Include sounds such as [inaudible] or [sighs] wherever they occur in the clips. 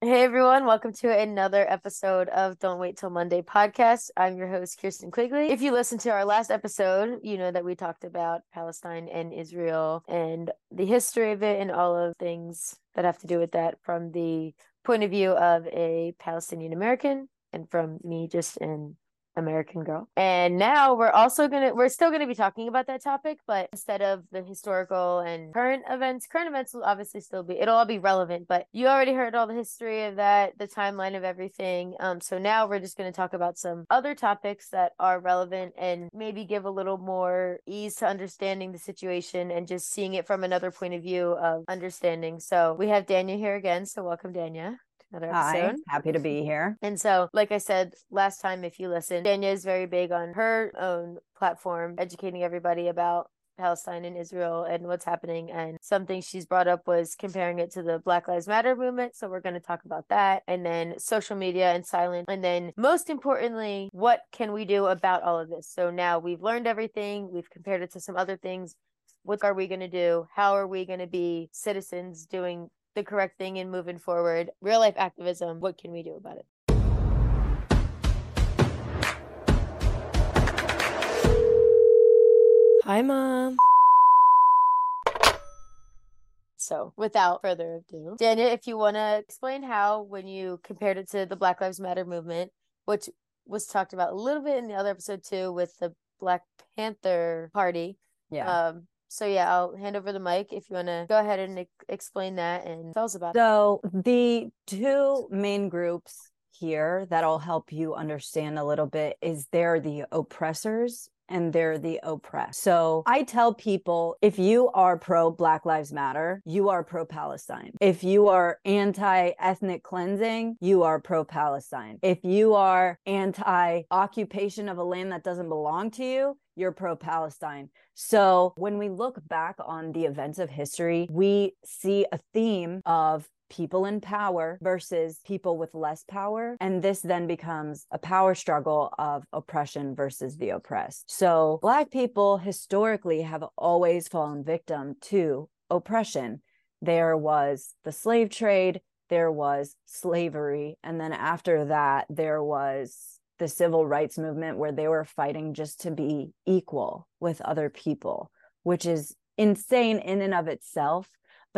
Hey everyone, welcome to another episode of Don't Wait Till Monday podcast. I'm your host, Kirstin Quigley. If you listened to our last episode, you know that we talked about Palestine and Israel and the history of it and all of things that have to do with that from the point of view of a Palestinian American and from me just in American Girl. And now we're also going to, we're still going to be talking about that topic, but instead of the historical and current events, current events will obviously still be, it'll all be relevant, but you already heard all the history of that, the timeline of everything. Um, so now we're just going to talk about some other topics that are relevant and maybe give a little more ease to understanding the situation and just seeing it from another point of view of understanding. So we have Danyah here again. So welcome, Danyah another episode. Hi, happy to be here. And so, like I said last time, if you listen, Danyah is very big on her own platform, educating everybody about Palestine and Israel and what's happening. And something she's brought up was comparing it to the Black Lives Matter movement. So we're going to talk about that. And then social media and silence. And then most importantly, what can we do about all of this? So now we've learned everything, we've compared it to some other things. What are we going to do? How are we going to be citizens doing the correct thing and moving forward. Real life activism, what can we do about it? Hi, Mom. So, without further ado, Daniel, if you want to explain how, when you compared it to the Black Lives Matter movement, which was talked about a little bit in the other episode too, with the Black Panther Party. Yeah. Um, so yeah, I'll hand over the mic if you want to go ahead and explain that and tell us about it. So the two main groups here that'll help you understand a little bit is they're the oppressors and they're the oppressed. So I tell people if you are pro Black Lives Matter, you are pro Palestine. If you are anti ethnic cleansing, you are pro Palestine. If you are anti occupation of a land that doesn't belong to you, you're pro Palestine. So when we look back on the events of history, we see a theme of people in power versus people with less power. And this then becomes a power struggle of oppression versus the oppressed. So Black people historically have always fallen victim to oppression. There was the slave trade, there was slavery, and then after that, there was the civil rights movement where they were fighting just to be equal with other people, which is insane in and of itself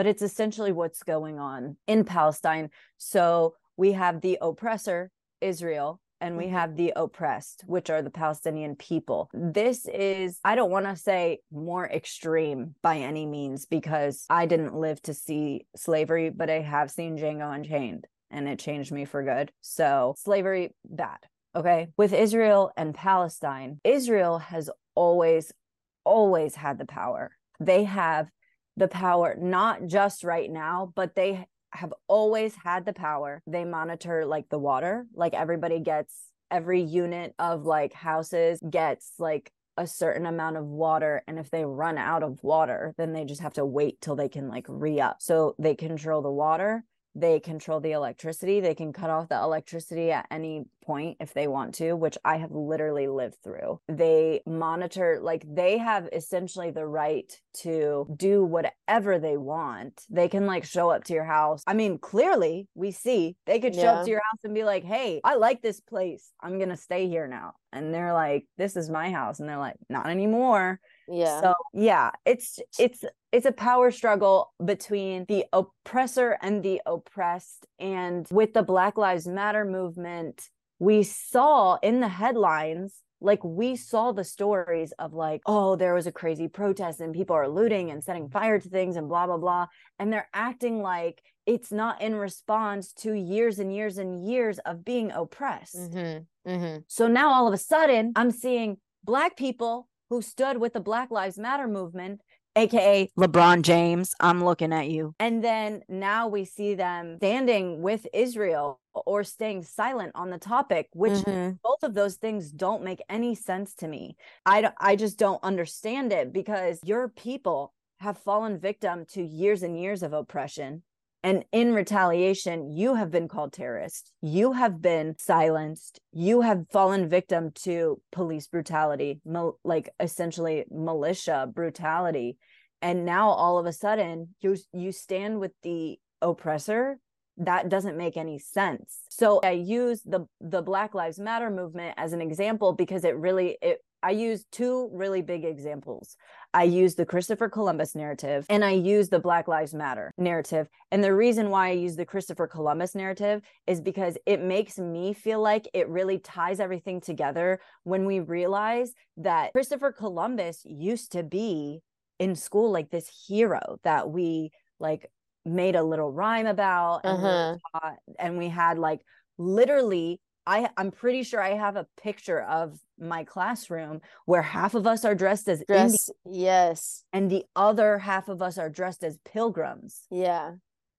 but it's essentially what's going on in Palestine. So we have the oppressor, Israel, and we mm-hmm. have the oppressed, which are the Palestinian people. This is, I don't want to say more extreme by any means because I didn't live to see slavery, but I have seen Django Unchained and it changed me for good. So, slavery, bad. Okay. With Israel and Palestine, Israel has always, always had the power. They have the power, not just right now, but they have always had the power. They monitor like the water, like everybody gets every unit of like houses gets like a certain amount of water and if they run out of water then they just have to wait till they can like re-up. So they control the water they control the electricity they can cut off the electricity at any point if they want to which i have literally lived through. They monitor like they have essentially the right to do whatever they want. They can like show up to your house. I mean clearly we see they could show yeah. up to your house and be like hey i like this place. I'm gonna stay here now. And they're like this is my house. And they're like not anymore yeah so yeah it's it's it's a power struggle between the oppressor and the oppressed and with the black lives matter movement we saw in the headlines like we saw the stories of like oh there was a crazy protest and people are looting and setting fire to things and blah blah blah and they're acting like it's not in response to years and years and years of being oppressed mm-hmm. Mm-hmm. so now all of a sudden i'm seeing black people who stood with the Black Lives Matter movement aka LeBron James, I'm looking at you. And then now we see them standing with Israel or staying silent on the topic, which mm-hmm. both of those things don't make any sense to me. I I just don't understand it because your people have fallen victim to years and years of oppression and in retaliation, you have been called terrorist. You have been silenced. You have fallen victim to police brutality, like essentially militia brutality. And now all of a sudden, you you stand with the oppressor that doesn't make any sense so i use the the black lives matter movement as an example because it really it I use two really big examples. I use the Christopher Columbus narrative and I use the Black Lives Matter narrative. And the reason why I use the Christopher Columbus narrative is because it makes me feel like it really ties everything together when we realize that Christopher Columbus used to be in school like this hero that we like made a little rhyme about and, uh-huh. we, taught, and we had like literally I I'm pretty sure I have a picture of my classroom where half of us are dressed as dressed, yes, and the other half of us are dressed as pilgrims. Yeah.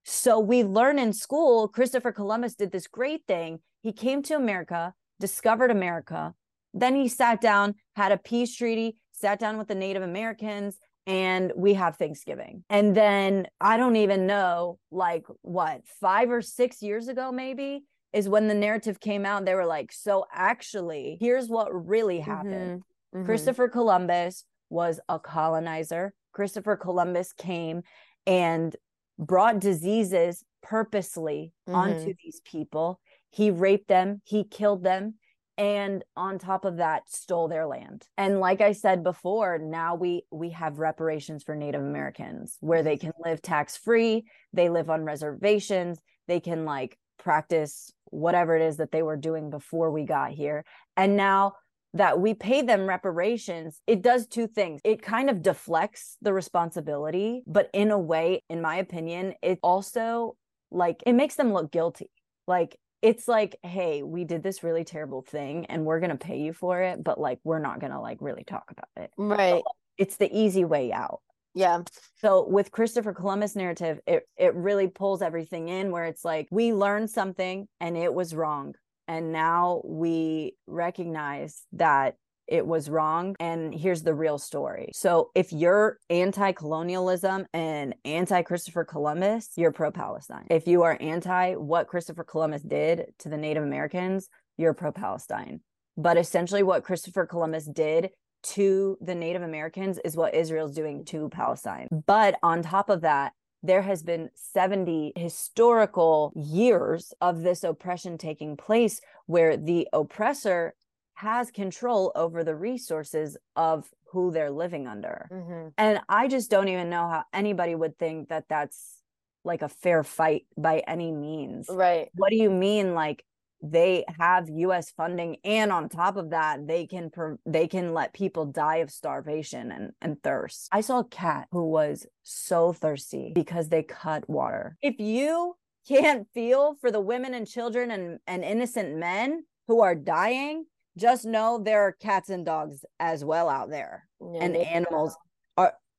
So we learn in school Christopher Columbus did this great thing. He came to America, discovered America, then he sat down, had a peace treaty, sat down with the Native Americans, and we have Thanksgiving. And then I don't even know, like what, five or six years ago, maybe is when the narrative came out they were like so actually here's what really happened mm-hmm. Mm-hmm. christopher columbus was a colonizer christopher columbus came and brought diseases purposely mm-hmm. onto these people he raped them he killed them and on top of that stole their land and like i said before now we we have reparations for native americans where they can live tax free they live on reservations they can like practice whatever it is that they were doing before we got here. And now that we pay them reparations, it does two things. It kind of deflects the responsibility, but in a way, in my opinion, it also like it makes them look guilty. Like it's like, hey, we did this really terrible thing and we're going to pay you for it, but like we're not going to like really talk about it. Right. it's the easy way out. Yeah. So with Christopher Columbus narrative, it it really pulls everything in where it's like we learned something and it was wrong. And now we recognize that it was wrong and here's the real story. So if you're anti-colonialism and anti-Christopher Columbus, you're pro-Palestine. If you are anti what Christopher Columbus did to the Native Americans, you're pro-Palestine. But essentially what Christopher Columbus did to the Native Americans is what Israel's doing to Palestine. But on top of that, there has been 70 historical years of this oppression taking place where the oppressor has control over the resources of who they're living under. Mm-hmm. And I just don't even know how anybody would think that that's like a fair fight by any means. Right. What do you mean like they have US funding and on top of that they can they can let people die of starvation and and thirst. I saw a cat who was so thirsty because they cut water. If you [laughs] can't feel for the women and children and and innocent men who are dying, just know there are cats and dogs as well out there and animals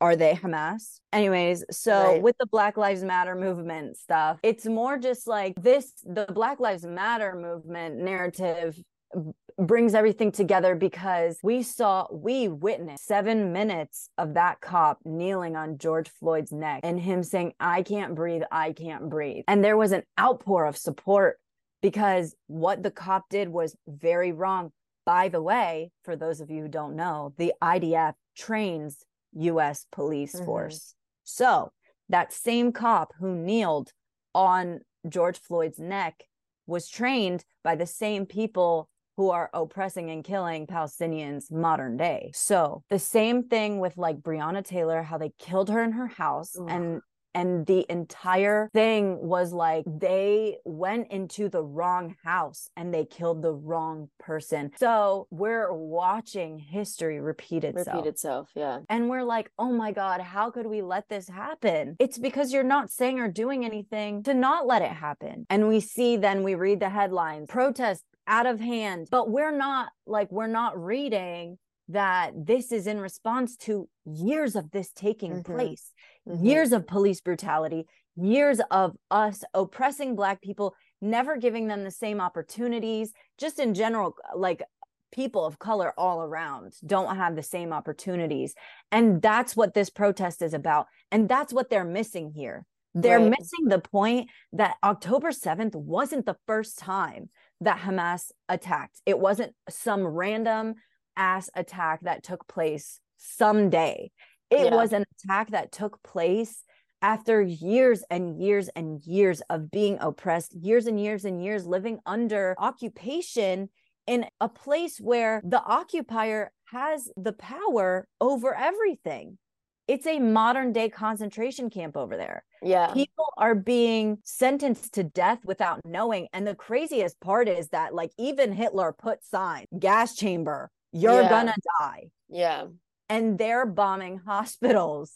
are they Hamas? Anyways, so right. with the Black Lives Matter movement stuff, it's more just like this the Black Lives Matter movement narrative brings everything together because we saw we witnessed 7 minutes of that cop kneeling on George Floyd's neck and him saying I can't breathe I can't breathe and there was an outpour of support because what the cop did was very wrong by the way for those of you who don't know the IDF trains US police mm-hmm. force. So that same cop who kneeled on George Floyd's neck was trained by the same people who are oppressing and killing Palestinians modern day. So the same thing with like Breonna Taylor, how they killed her in her house Ugh. and and the entire thing was like they went into the wrong house and they killed the wrong person. So we're watching history repeat itself. Repeat itself yeah. And we're like oh my god how could we let this happen? It's because you're not saying or doing anything to not let it happen. And we see then we read the headlines protest out of hand. But we're not like we're not reading that this is in response to years of this taking mm-hmm. place, mm-hmm. years of police brutality, years of us oppressing Black people, never giving them the same opportunities, just in general, like people of color all around don't have the same opportunities. And that's what this protest is about. And that's what they're missing here. They're right. missing the point that October 7th wasn't the first time that Hamas attacked. It wasn't some random ass attack that took place someday. It yeah. was an attack that took place after years and years and years of being oppressed, years and years and years living under occupation in a place where the occupier has the power over everything. It's a modern day concentration camp over there. Yeah. People are being sentenced to death without knowing. And the craziest part is that, like, even Hitler put sign gas chamber, you're Yeah. gonna die. Yeah. And they're bombing hospitals.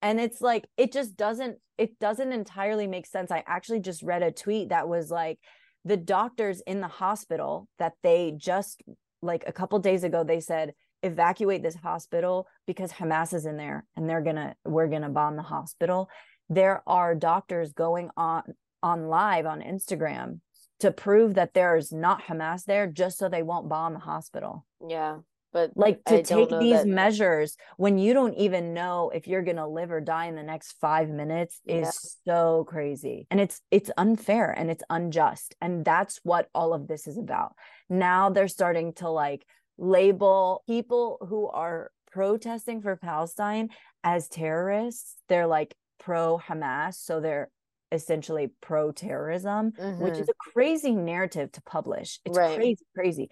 And it's like, it just doesn't, it doesn't entirely make sense. I actually just read a tweet that was like, the doctors in the hospital that they just like a couple days ago they said evacuate this hospital because Hamas is in there and they're to we're to bomb the hospital there are doctors going on on live on Instagram to prove that there's not Hamas there just so they won't bomb the hospital Yeah. But like to don't take these that- measures when you don't even know if you're going to live or die in the next 5 minutes is Yeah. so crazy and it's it's unfair and it's unjust and that's what all of this is about now they're starting to like label people who are protesting for Palestine as terrorists they're like pro Hamas so they're essentially pro terrorism which Mhm. is a crazy narrative to publish it's Right. crazy crazy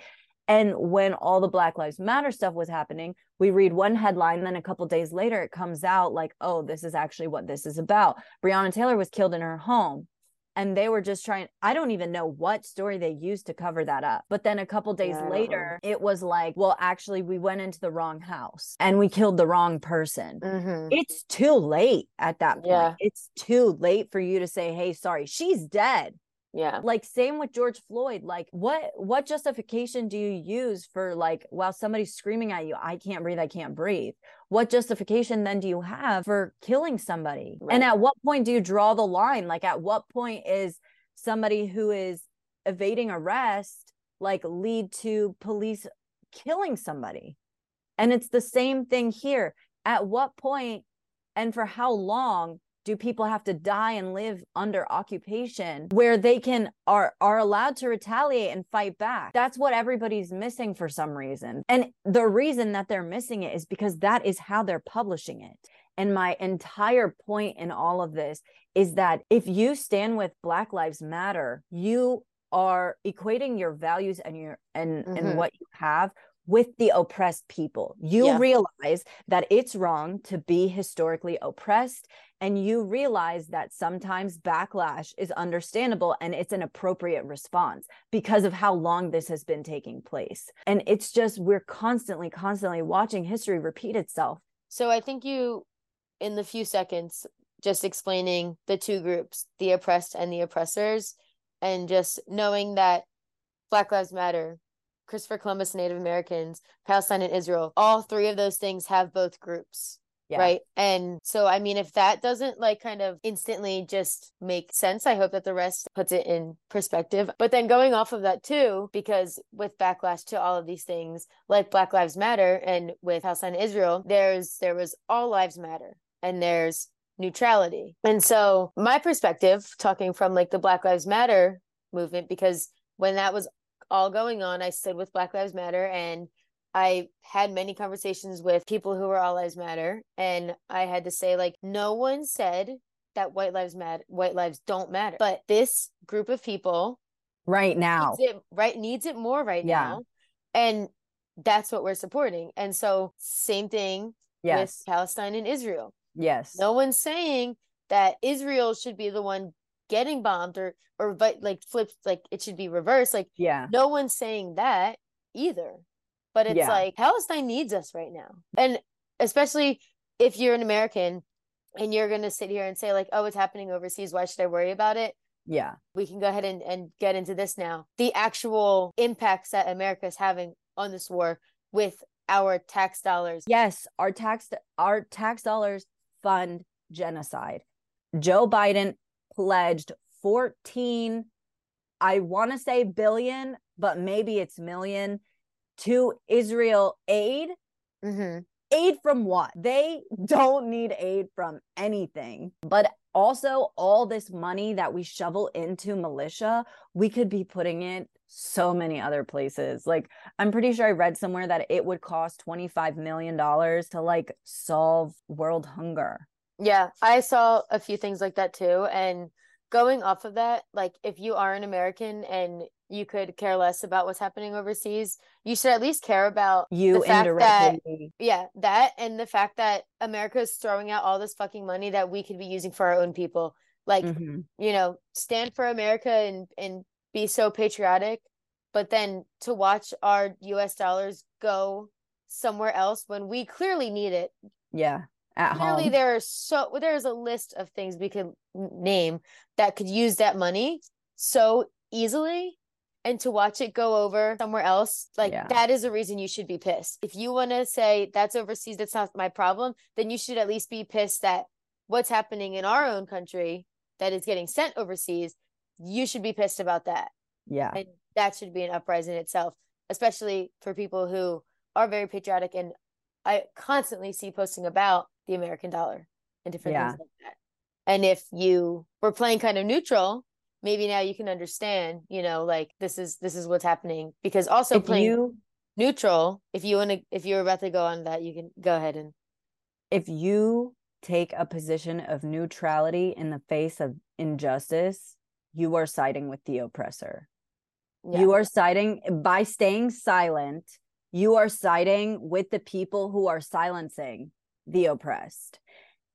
and when all the Black Lives Matter stuff was happening, we read one headline, then a couple days later, it comes out like, oh, this is actually what this is about. Breonna Taylor was killed in her home. And they were just trying, I don't even know what story they used to cover that up. But then a couple days Yeah, later, it was like, well, actually, we went into the wrong house and we killed the wrong person. Mhm. It's too late at that point. Yeah. It's too late for you to say, hey, sorry, she's dead Yeah. like same with george floyd like what what justification do you use for like while somebody's screaming at you i can't breathe i can't breathe what justification then do you have for killing somebody Right. and at what point do you draw the line like at what point is somebody who is evading arrest like lead to police killing somebody and it's the same thing here at what point and for how long do people have to die and live under occupation where they can are are allowed to retaliate and fight back? That's what everybody's missing for some reason. And the reason that they're missing it is because that is how they're publishing it. And my entire point in all of this is that if you stand with black lives matter you are equating your values and your and Mhm. and what you have with the oppressed people. You Yeah. realize that it's wrong to be historically oppressed and you realize that sometimes backlash is understandable and it's an appropriate response because of how long this has been taking place. And it's just we're constantly constantly watching history repeat itself. So I think you, in the few seconds, just explaining the two groups, the oppressed and the oppressors, and just knowing that Black Lives Matter, Christopher Columbus, Native Americans, Palestine, and Israel, all three of those things have both groups. Yeah. Right. And so, I mean, if that doesn't like kind of instantly just make sense, I hope that the rest puts it in perspective. But then going off of that too, because with backlash to all of these things, like Black Lives Matter and with Palestine and Israel, there's there was all lives matter and there's neutrality. And so my perspective, talking from like the Black Lives Matter movement, because when that was all going on, I stood with Black Lives Matter and I had many conversations with people who were All Lives Matter, and I had to say, like, no one said that white lives matter, white lives don't matter. But this group of people right now needs it right needs it more right Yeah. now. And that's what we're supporting. And so same thing yes with Palestine and Israel. yes No one's saying that Israel should be the one getting bombed or or but like flipped like it should be reversed. Like yeah no one's saying that either. But it's Yeah. like Palestine needs us right now. And especially if you're an American and you're going to sit here and say, like, oh, it's happening overseas. Why should I worry about it? yeah We can go ahead and, and get into this now. The actual impacts that America is having on this war with our tax dollars. yes our tax our tax dollars fund genocide joe biden pledged 14 i want to say billion but maybe it's million to israel aid. Mhm. aid from what? They don't need aid from anything. But also all this money that we shovel into militia we could be putting it so many other places. Like i'm pretty sure i read somewhere that it would cost 25 million dollars to like solve world hunger Yeah, I saw a few things like that too. And going off of that, like if you are an American and you could care less about what's happening overseas, you should at least care about You the fact that yeah, that and the fact that America is throwing out all this fucking money that we could be using for our own people. Like, Mhm. you know, stand for America and and be so patriotic, but then to watch our US dollars go somewhere else when we clearly need it Yeah. At clearly home. there are so there's a list of things we could name that could use that money so easily and to watch it go over somewhere else like Yeah. that is a reason you should be pissed if you want to say that's overseas that's not my problem then you should at least be pissed that what's happening in our own country that is getting sent overseas you should be pissed about that Yeah. and that should be an uprising itself especially for people who are very patriotic and i constantly see posting about the american dollar and different Yeah. things like that and if you were playing kind of neutral maybe now you can understand you know like this is this is what's happening because also If playing you neutral if you want to if you're about to go on that you can go ahead and if you take a position of neutrality in the face of injustice, you are siding with the oppressor. yeah You are siding by staying silent, you are siding with the people who are silencing the oppressed.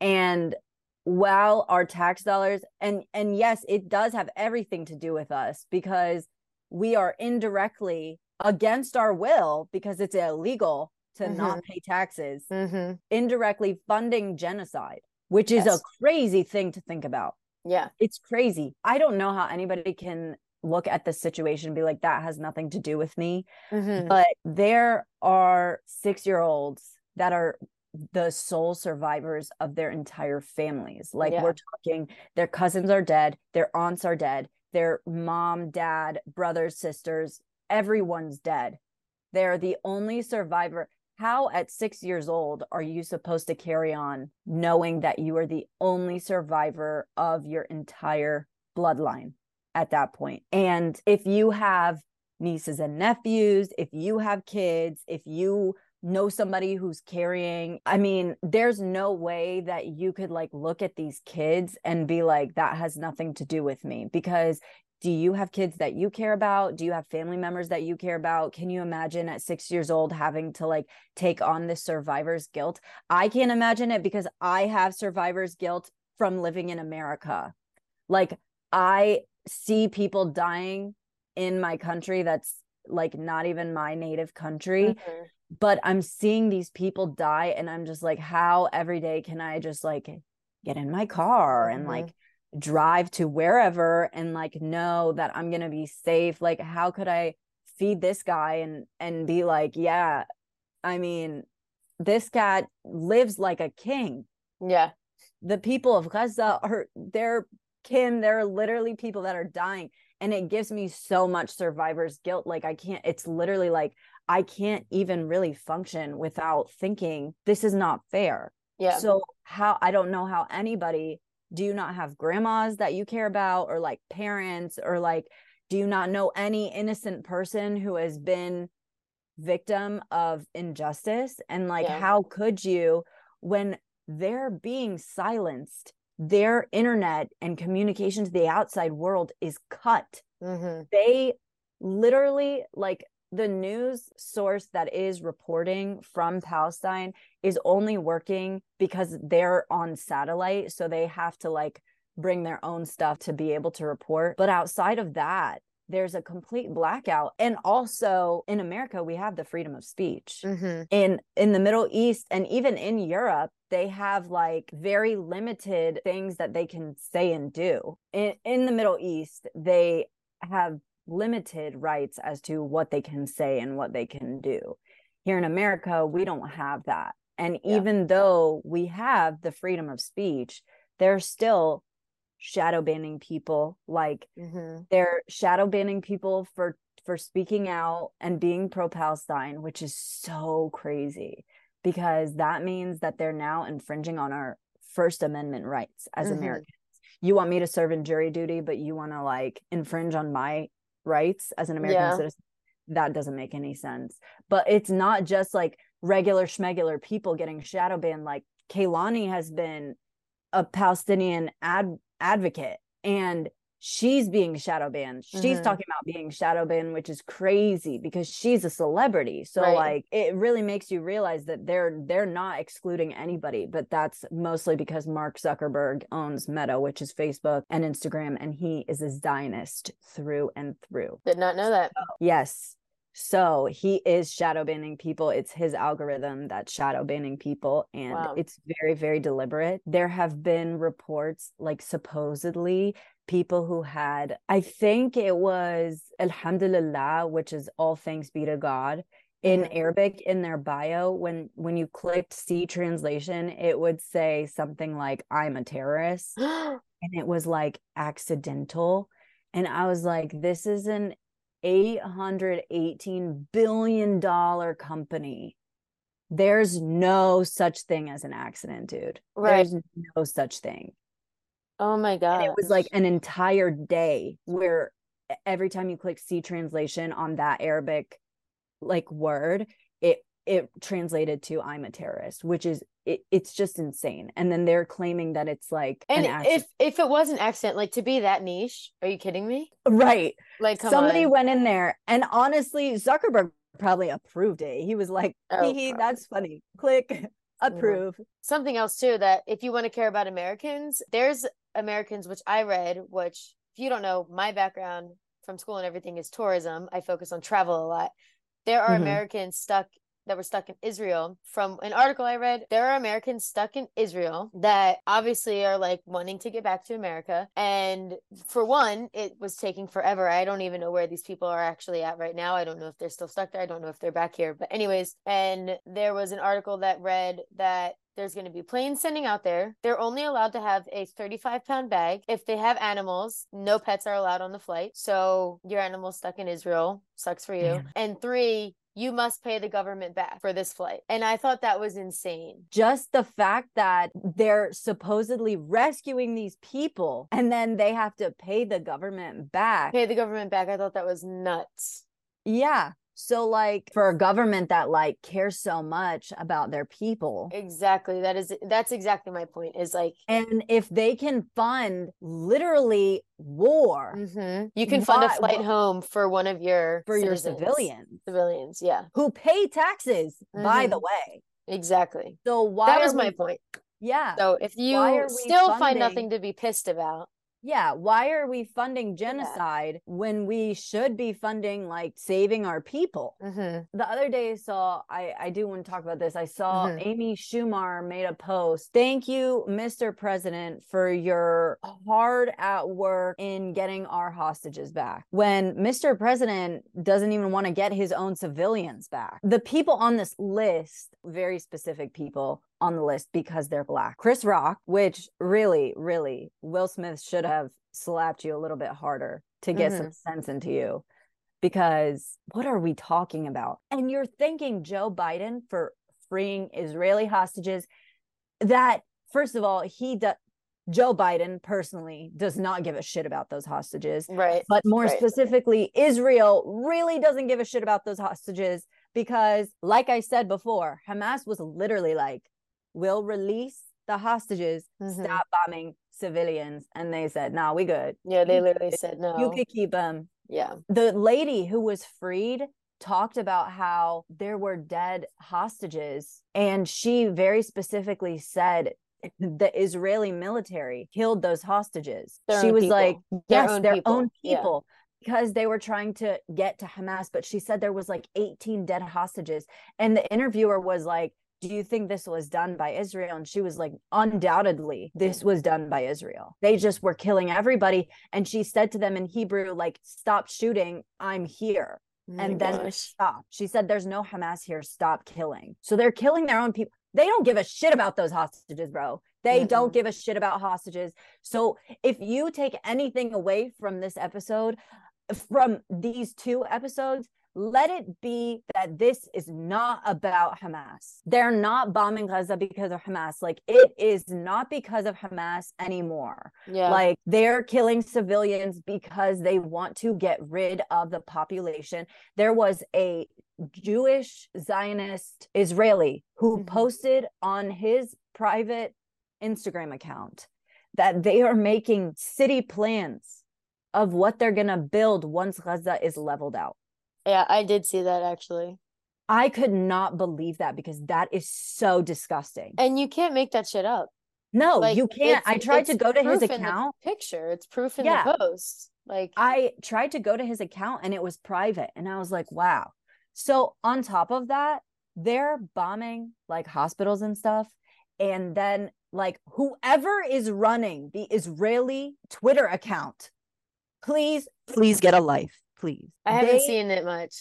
And while our tax dollars and and yes, it does have everything to do with us because we are indirectly against our will because it's illegal to not pay taxes mm-hmm. indirectly funding genocide, which is a crazy thing to think about. yeah It's crazy. I don't know how anybody can look at the situation and be like, that has nothing to do with me. mm-hmm. But there are six year olds that are the sole survivors of their entire families. Like Yeah. we're talking, their cousins are dead, their aunts are dead, their mom, dad, brothers, sisters, everyone's dead. They're the only survivor. How at six years old are you supposed to carry on knowing that you are the only survivor of your entire bloodline at that point? And if you have nieces and nephews, if you have kids, if you know somebody who's carrying, I mean, there's no way that you could like look at these kids and be like, that has nothing to do with me because do you have kids that you care about? Do you have family members that you care about? Can you imagine at six years old having to like take on this survivor's guilt? I can't imagine it because I have survivor's guilt from living in America. Like, I see people dying in my country that's like not even my native country, Mhm. but I'm seeing these people die, and I'm just like, how every day can I just like get in my car and Mhm. like drive to wherever and like know that I'm gonna be safe? Like, how could I feed this guy and and be like, yeah, I mean, this cat lives like a king. yeah The people of Gaza are they're kin, they're literally people that are dying. And it gives me so much survivor's guilt. Like I can't, it's literally like I can't even really function without thinking this is not fair. yeah So how I don't know how anybody do you not have grandmas that you care about or like parents or like do you not know any innocent person who has been victim of injustice and like Yeah. how could you when they're being silenced their internet and communication to the outside world is cut mm-hmm. they literally like the news source that is reporting from Palestine is only working because they're on satellite so they have to like bring their own stuff to be able to report but outside of that there's a complete blackout and also in America we have the freedom of speech Mm-hmm. in in the middle east and even in europe they have like very limited things that they can say and do in, in the middle east they have limited rights as to what they can say and what they can do here in america we don't have that and Yeah. even though we have the freedom of speech there's still shadow banning people like Mm-hmm. they're shadow banning people for for speaking out and being pro Palestine, which is so crazy because that means that they're now infringing on our First Amendment rights as Mhm. Americans. You want me to serve in jury duty, but you want to like infringe on my rights as an American Yeah. citizen. That doesn't make any sense. But it's not just like regular schmegular people getting shadow banned. Like Kehlani has been a Palestinian ad- advocate and she's being shadow banned. She's Mhm. talking about being shadow banned, which is crazy because she's a celebrity. So Right. like it really makes you realize that they're they're not excluding anybody, but that's mostly because Mark Zuckerberg owns Meta, which is Facebook and Instagram, and he is a Zionist through and through. Did not know that. Yes. So he is shadow banning people. It's his algorithm that's shadow banning people. And Wow. it's very, very deliberate. There have been reports, like supposedly, people who had, I think it was Alhamdulillah, which is all thanks be to God. In Mhm. Arabic, in their bio, when when you clicked see translation, it would say something like "I'm a terrorist," [gasps] and it was like accidental. And I was like, this is an $818 billion company. There's no such thing as an accident, dude. Right. There's no such thing. oh my god. It was like an entire day where every time you click see translation on that Arabic like word, it it translated to I'm a terrorist, which is it, it's just insane. And then they're claiming that it's like and an if if it was an accident, like to be that niche, are you kidding me? right. Like somebody on. went in there and honestly zuckerberg probably approved it he was like [laughs] Oh, that's funny click [laughs] approve something else too that if you want to care about Americans, there's Americans which I read, which if you don't know, my background from school and everything is tourism. I focus on travel a lot. There are Mhm. Americans stuck that were stuck in Israel. From an article I read, there are Americans stuck in Israel that obviously are like wanting to get back to America. And for one, it was taking forever. I don't even know where these people are actually at right now. I don't know if they're still stuck there. I don't know if they're back here. But, anyways, and there was an article that read that there's going to be planes sending out there. They're only allowed to have a 35 pound bag. If they have animals, no pets are allowed on the flight. So your animal's stuck in Israel. Sucks for you. Damn. And three, you must pay the government back for this flight. And I thought that was insane. just the fact that they're supposedly rescuing these people and then they have to pay the government back Pay the government back. I thought that was nuts. yeah so like for a government that like cares so much about their people Exactly. That is that's exactly my point. Is like and if they can fund literally war mhm. you can fund a flight home for one of your for your civilians Civilians, yeah. who pay taxes by the Mhm. way Exactly. so why that was are my point. yeah So if you we still find nothing to be pissed about, yeah why are we funding genocide when we should be funding like saving our people mhm, the other day I saw I I do want to talk about this. I saw Mhm. Amy Schumer made a post. Thank you, Mr. President, for your hard at work in getting our hostages back. When Mr. President doesn't even want to get his own civilians back. The people on this list, very specific people on the list because they're black. Chris Rock, which really, really, Will Smith should have slapped you a little bit harder to get some mm-hmm. sense into you because what are we talking about? And you're thanking Joe Biden for freeing Israeli hostages that first of all, he does Joe Biden personally does not give a shit about those hostages. right? But more Right. specifically, Israel really doesn't give a shit about those hostages because, like I said before, Hamas was literally like, we'll release the hostages, Mhm. stop bombing civilians. And they said, nah, we good. Yeah, they literally said no. You could keep them yeah, the lady who was freed talked about how there were dead hostages and she very specifically said the Israeli military killed those hostages. Their she was people. like, Their yes, own their people. own Yeah. people. Because they were trying to get to Hamas, but she said there was like 18 dead hostages. And the interviewer was like, Do you think this was done by Israel? And she was like, Undoubtedly, this was done by Israel. They just were killing everybody. And she said to them in Hebrew, like, stop shooting, I'm here. Oh and then gosh. stop. She said, There's no Hamas here. Stop killing. So they're killing their own people. They don't give a shit about those hostages, bro. They don't give a shit about hostages. So if you take anything away from this episode, from these two episodes, let it be that this is not about Hamas. They're not bombing Gaza because of Hamas. Like it is not because of Hamas anymore. yeah, Like they're killing civilians because they want to get rid of the population. There was a Jewish Zionist Israeli who Mhm. posted on his private Instagram account that they are making city plans of what they're going to build once Gaza is leveled out. Yeah, I did see that actually. I could not believe that because that is so disgusting. And you can't make that shit up. No, Like, you can't. I tried to go to his proof in the account. picture. It's proof in Yeah. the post. Like I tried to go to his account and it was private. And I was like, wow. So, on top of that, they're bombing like hospitals and stuff. And then, like, whoever is running the Israeli Twitter account, please, please get a life. Please. I haven't They- seen it much.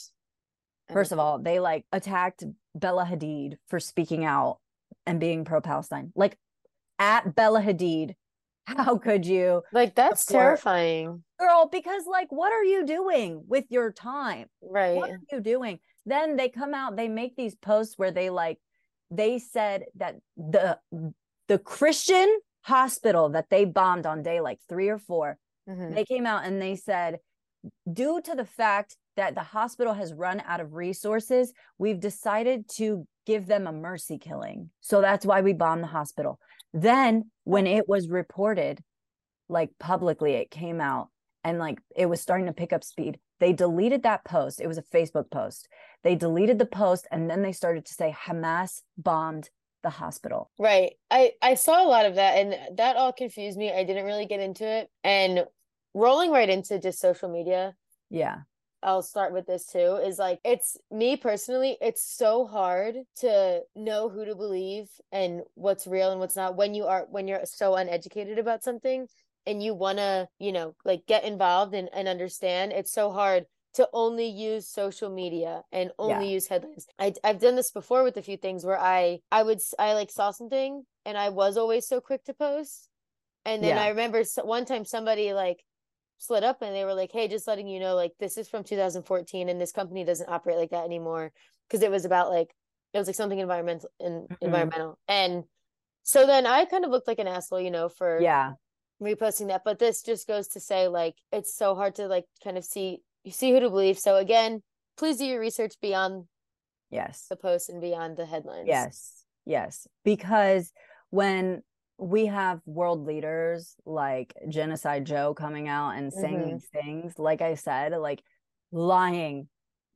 First of all, they like attacked Bella Hadid for speaking out and being pro Palestine. Like, at Bella Hadid, [laughs] how could you? like that's support- terrifying. girl because like what are you doing with your time Right. what are you doing then they come out they make these posts where they like they said that the the christian hospital that they bombed on day like three or 4 Mhm. they came out and they said due to the fact that the hospital has run out of resources we've decided to give them a mercy killing so that's why we bombed the hospital then when it was reported like publicly it came out and like it was starting to pick up speed they deleted that post it was a facebook post they deleted the post and then they started to say hamas bombed the hospital Right. I I saw a lot of that and that all confused me. I didn't really get into it. And rolling right into just social media, yeah I'll start with this too, is like it's me personally, it's so hard to know who to believe and what's real and what's not when you are when you're so uneducated about something and you wanna, you know, like get involved and, and understand. It's so hard to only use social media and only use headlines. I I've done this before with a few things where I I would i like saw something and I was always so quick to post. And then Yeah. I remember one time somebody like split up and they were like, "Hey, just letting you know, like this is from 2014, and this company doesn't operate like that anymore." Because it was about like it was like something environmental and Mhm. environmental, and so then I kind of looked like an asshole, you know, for yeah reposting that. But this just goes to say, like, it's so hard to like kind of see you see who to believe. So again, please do your research beyond yes the post and beyond the headlines. Yes, yes. Because when we have world leaders like Genocide Joe coming out and saying Mhm. these things, like I said, like lying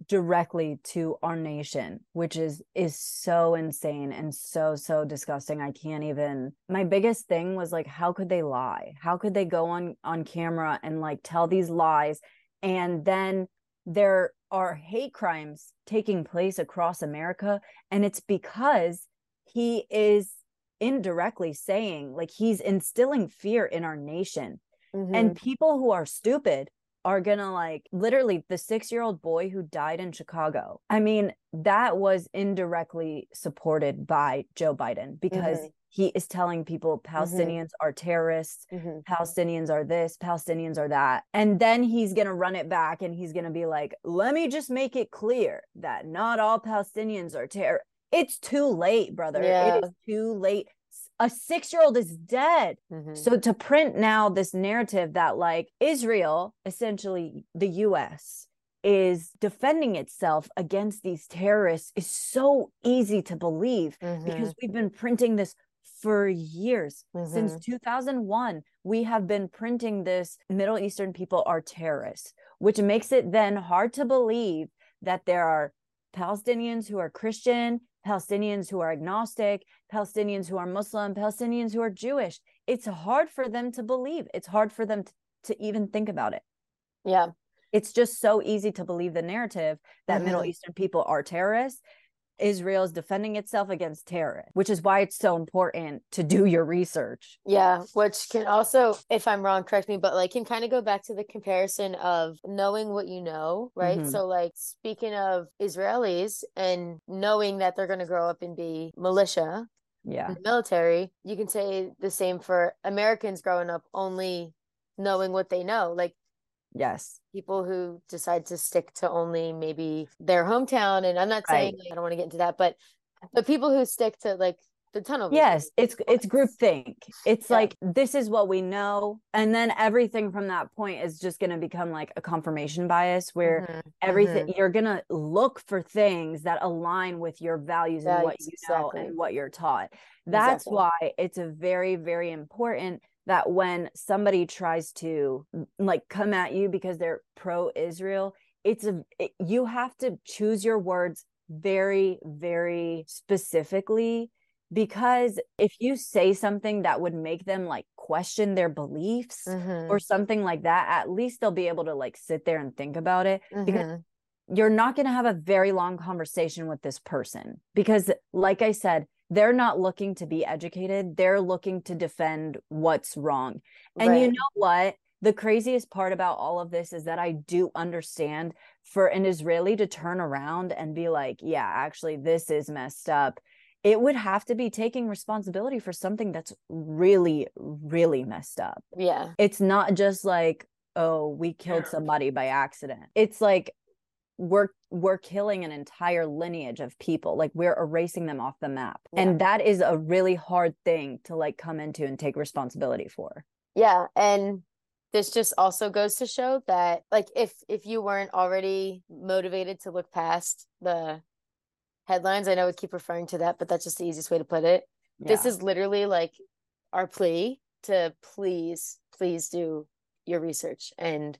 directly to our nation which is is so insane and so so disgusting. I can't even my biggest thing was like how could they lie? How could they go on on camera and like tell these lies? And then there are hate crimes taking place across america and it's because he is indirectly saying like he's instilling fear in our nation Mhm. and people who are stupid are gonna like literally the six year old boy who died in chicago i mean that was indirectly supported by joe biden because Mhm. he is telling people palestinians are terrorists Mhm. Palestinians are this, Palestinians are that. And then he's to run it back and he's to be like, let me just make it clear that not all Palestinians are terror. It's too late, brother. Yeah. It is too late. A six year old is dead. Mhm. So to print now this narrative that like Israel, essentially the US, is defending itself against these terrorists is so easy to believe Mhm. because we've been printing this for years since Mhm. 2001 we have been printing this middle eastern people are terrorists which makes it then hard to believe that there are palestinians who are christian palestinians who are agnostic palestinians who are muslim palestinians who are jewish it's hard for them to believe it's hard for them to, to even think about it yeah. it's just so easy to believe the narrative that middle Mhm. eastern people are terrorists israel is defending itself against terrorists which is why it's so important to do your research Yeah, which can also, if I'm wrong, correct me, but like can kind of go back to the comparison of knowing what you know, right? Mhm. So, like, speaking of Israelis and knowing that they're going to grow up and be militia, yeah military, you can say the same for Americans growing up only knowing what they know. Like, yes people who decide to stick to only maybe their hometown and i'm not saying Right. like, i don't want to get into that but but people who stick to like the tunnel vision. yes it's it's group think it's Yeah. like this is what we know and then everything from that point is just going to become like a confirmation bias where Mhm, everything you're going to look for things that align with your values and what you know and what you're taught that's Exactly. why it's a very very important that when somebody tries to like come at you because they're pro Israel it's a it, you have to choose your words very very specifically because if you say something that would make them like question their beliefs mhm, or something like that at least they'll be able to like sit there and think about it because mhm. you're not going to have a very long conversation with this person because like i said they're not looking to be educated they're looking to defend what's wrong. And you know what? The craziest part about all of this is that i do understand for an israeli to turn around and be like yeah actually this is messed up. It would have to be taking responsibility for something that's really really messed up. Yeah. It's not just like oh we killed [sighs] somebody by accident. It's like we're we're killing an entire lineage of people like we're erasing them off the map Yeah. and that is a really hard thing to like come into and take responsibility for Yeah, and this just also goes to show that like if if you weren't already motivated to look past the headlines, I know we keep referring to that, but that's just the easiest way to put it. This is literally like our plea to please, please do your research and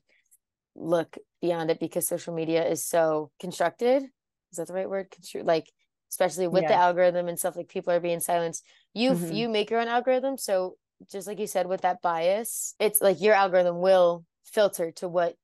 look beyond it because social media is so constructed. Is that the right word? Constru- like especially with the algorithm and stuff like people are being silenced. You Mhm. you make your own algorithm, so just like you said with that bias, it's like your algorithm will filter to what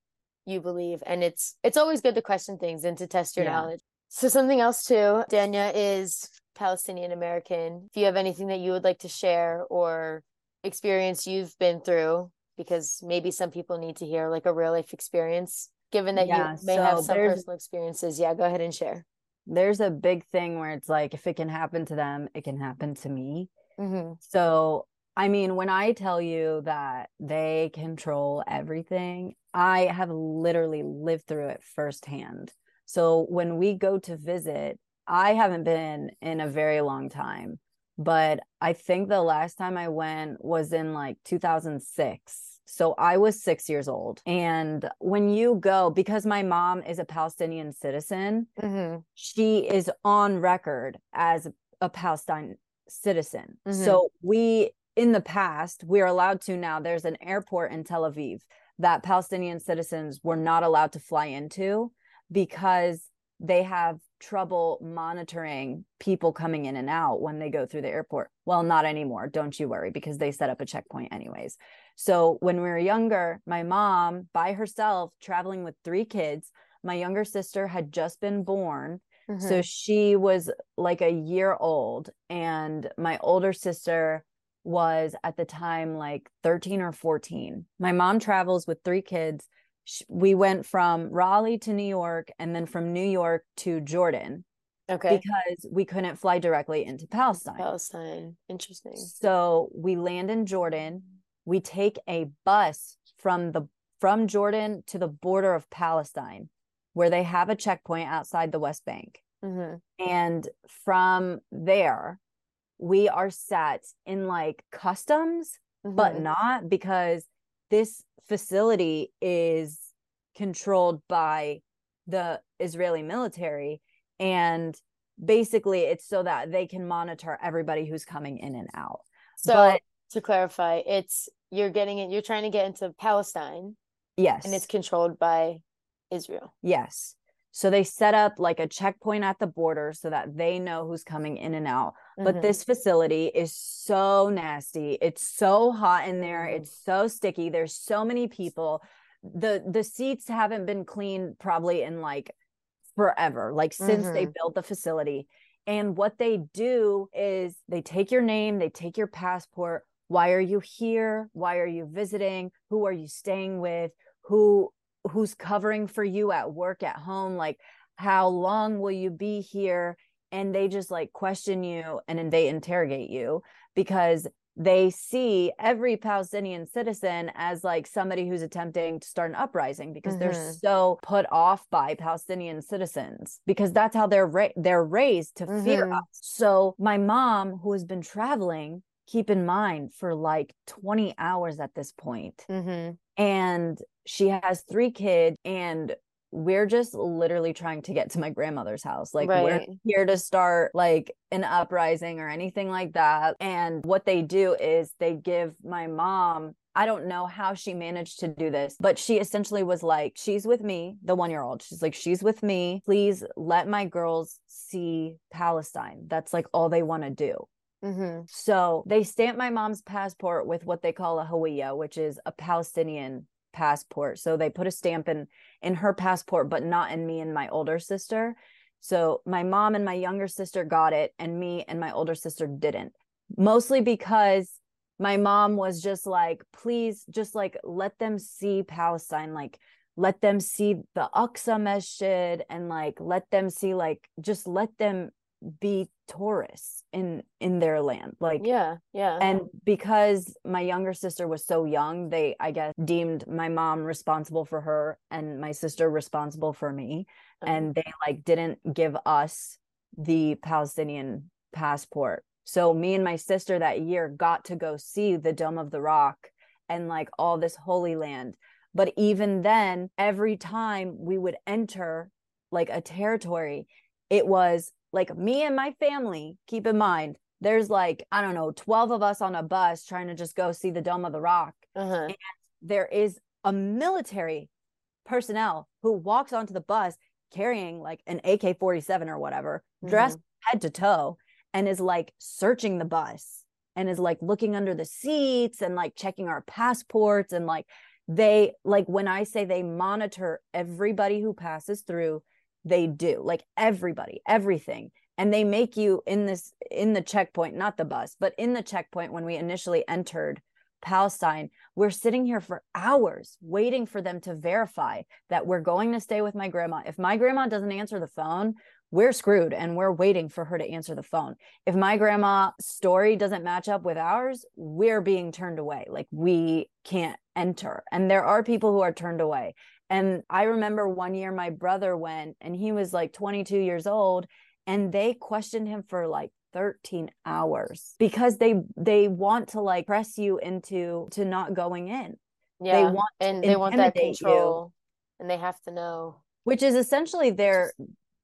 you believe and it's it's always good to question things and to test your Yeah. knowledge. So something else too, Danyah is Palestinian American. If you have anything that you would like to share or experience you've been through, because maybe some people need to hear like a real life experience. Given that Yeah, you may have some personal experiences, yeah, go ahead and share. there's a big thing where it's like if it can happen to them it can happen to me Mm-hmm. So, I mean, when I tell you that they control everything, I have literally lived through it firsthand. So, when we go to visit, I haven't been in a very long time, but I think the last time I went was in like 2006. So I was six years old. And when you go, because my mom is a Palestinian citizen, Mm-hmm. she is on record as a Palestine citizen. Mhm. So we in the past, we're allowed to now there's an airport in Tel Aviv that Palestinian citizens were not allowed to fly into because they have trouble monitoring people coming in and out when they go through the airport. Well, not anymore, don't you worry because they set up a checkpoint anyways. So when we were younger, my mom by herself traveling with three kids, my younger sister had just been born Mm-hmm. so she was like a year old, and my older sister was at the time like 13 or 14. My mom travels with three kids. We went from Raleigh to New York and then from New York to Jordan okay. because we couldn't fly directly into Palestine. Palestine. Interesting. So we land in Jordan. We take a bus from the from Jordan to the border of Palestine, where they have a checkpoint outside the West Bank. Mm-hmm. And from there, we are set in like customs, but Mhm. not because this facility is controlled by the Israeli military. And basically, it's so that they can monitor everybody who's coming in and out. So but to clarify, it's you're getting it. You're trying to get into Palestine, yes, and it's controlled by Israel. yes. So they set up like a checkpoint at the border so that they know who's coming in and out. but Mhm. this facility is so nasty. It's so hot in there. Mhm. it's so sticky. There's so many people. The the seats haven't been cleaned probably in like forever like since they Mhm. built the facility. And what they do is they take your name they take your passport. Why are you here? Why are you visiting? Who are you staying with? Who who's covering for you at work at home like how long will you be here and they just like question you and then they interrogate you because they see every Palestinian citizen as like somebody who's attempting to start an uprising because mm-hmm. they're so put off by Palestinian citizens because that's how they're ra- they're raised to mm-hmm. fear us. So my mom who has been traveling keep in mind for like 20 hours at this point. Mm-hmm. and she has three kids and we're just literally trying to get to my grandmother's house. Like right. we're here to start like an uprising or anything like that. And what they do is they give my mom I don't know how she managed to do this, but she essentially was like, She's with me, the one year old. She's like, She's with me. Please let my girls see Palestine. That's like all they want to do. Mm-hmm. So they stamp my mom's passport with what they call a Hawiya, which is a Palestinian passport. So they put a stamp in in her passport, but not in me and my older sister. So my mom and my younger sister got it, and me and my older sister didn't. Mostly because my mom was just like, please, just like let them see Palestine, like let them see the Aqsa Masjid, and like let them see, like just let them be tourists in in their land like yeah yeah. and because my younger sister was so young they i guess deemed my mom responsible for her and my sister responsible for me. Uh-huh. and they like didn't give us the palestinian passport. So me and my sister that year got to go see the dome of the rock and like all this holy land. But even then every time we would enter like a territory it was like me and my family, keep in mind, there's like, I don't know, 12 of us on a bus trying to just go see the Dome of the Rock. Uh-huh. And there is a military personnel who walks onto the bus carrying like an AK 47 or whatever, mm-hmm. dressed head to toe, and is like searching the bus and is like looking under the seats and like checking our passports. And like, they, like, when I say they monitor everybody who passes through, they do like everybody everything. And they make you in this in the checkpoint not the bus but in the checkpoint when we initially entered palestine we're sitting here for hours waiting for them to verify that we're going to stay with my grandma. If my grandma doesn't answer the phone we're screwed and we're waiting for her to answer the phone. If my grandma's story doesn't match up with ours we're being turned away. Like we can't enter. And there are people who are turned away and I remember one year my brother went and he was like 22 years old and they questioned him for like 13 hours because they they want to like press you into to not going in. Yeah. They want and they want that control you, and they have to know. Which is essentially their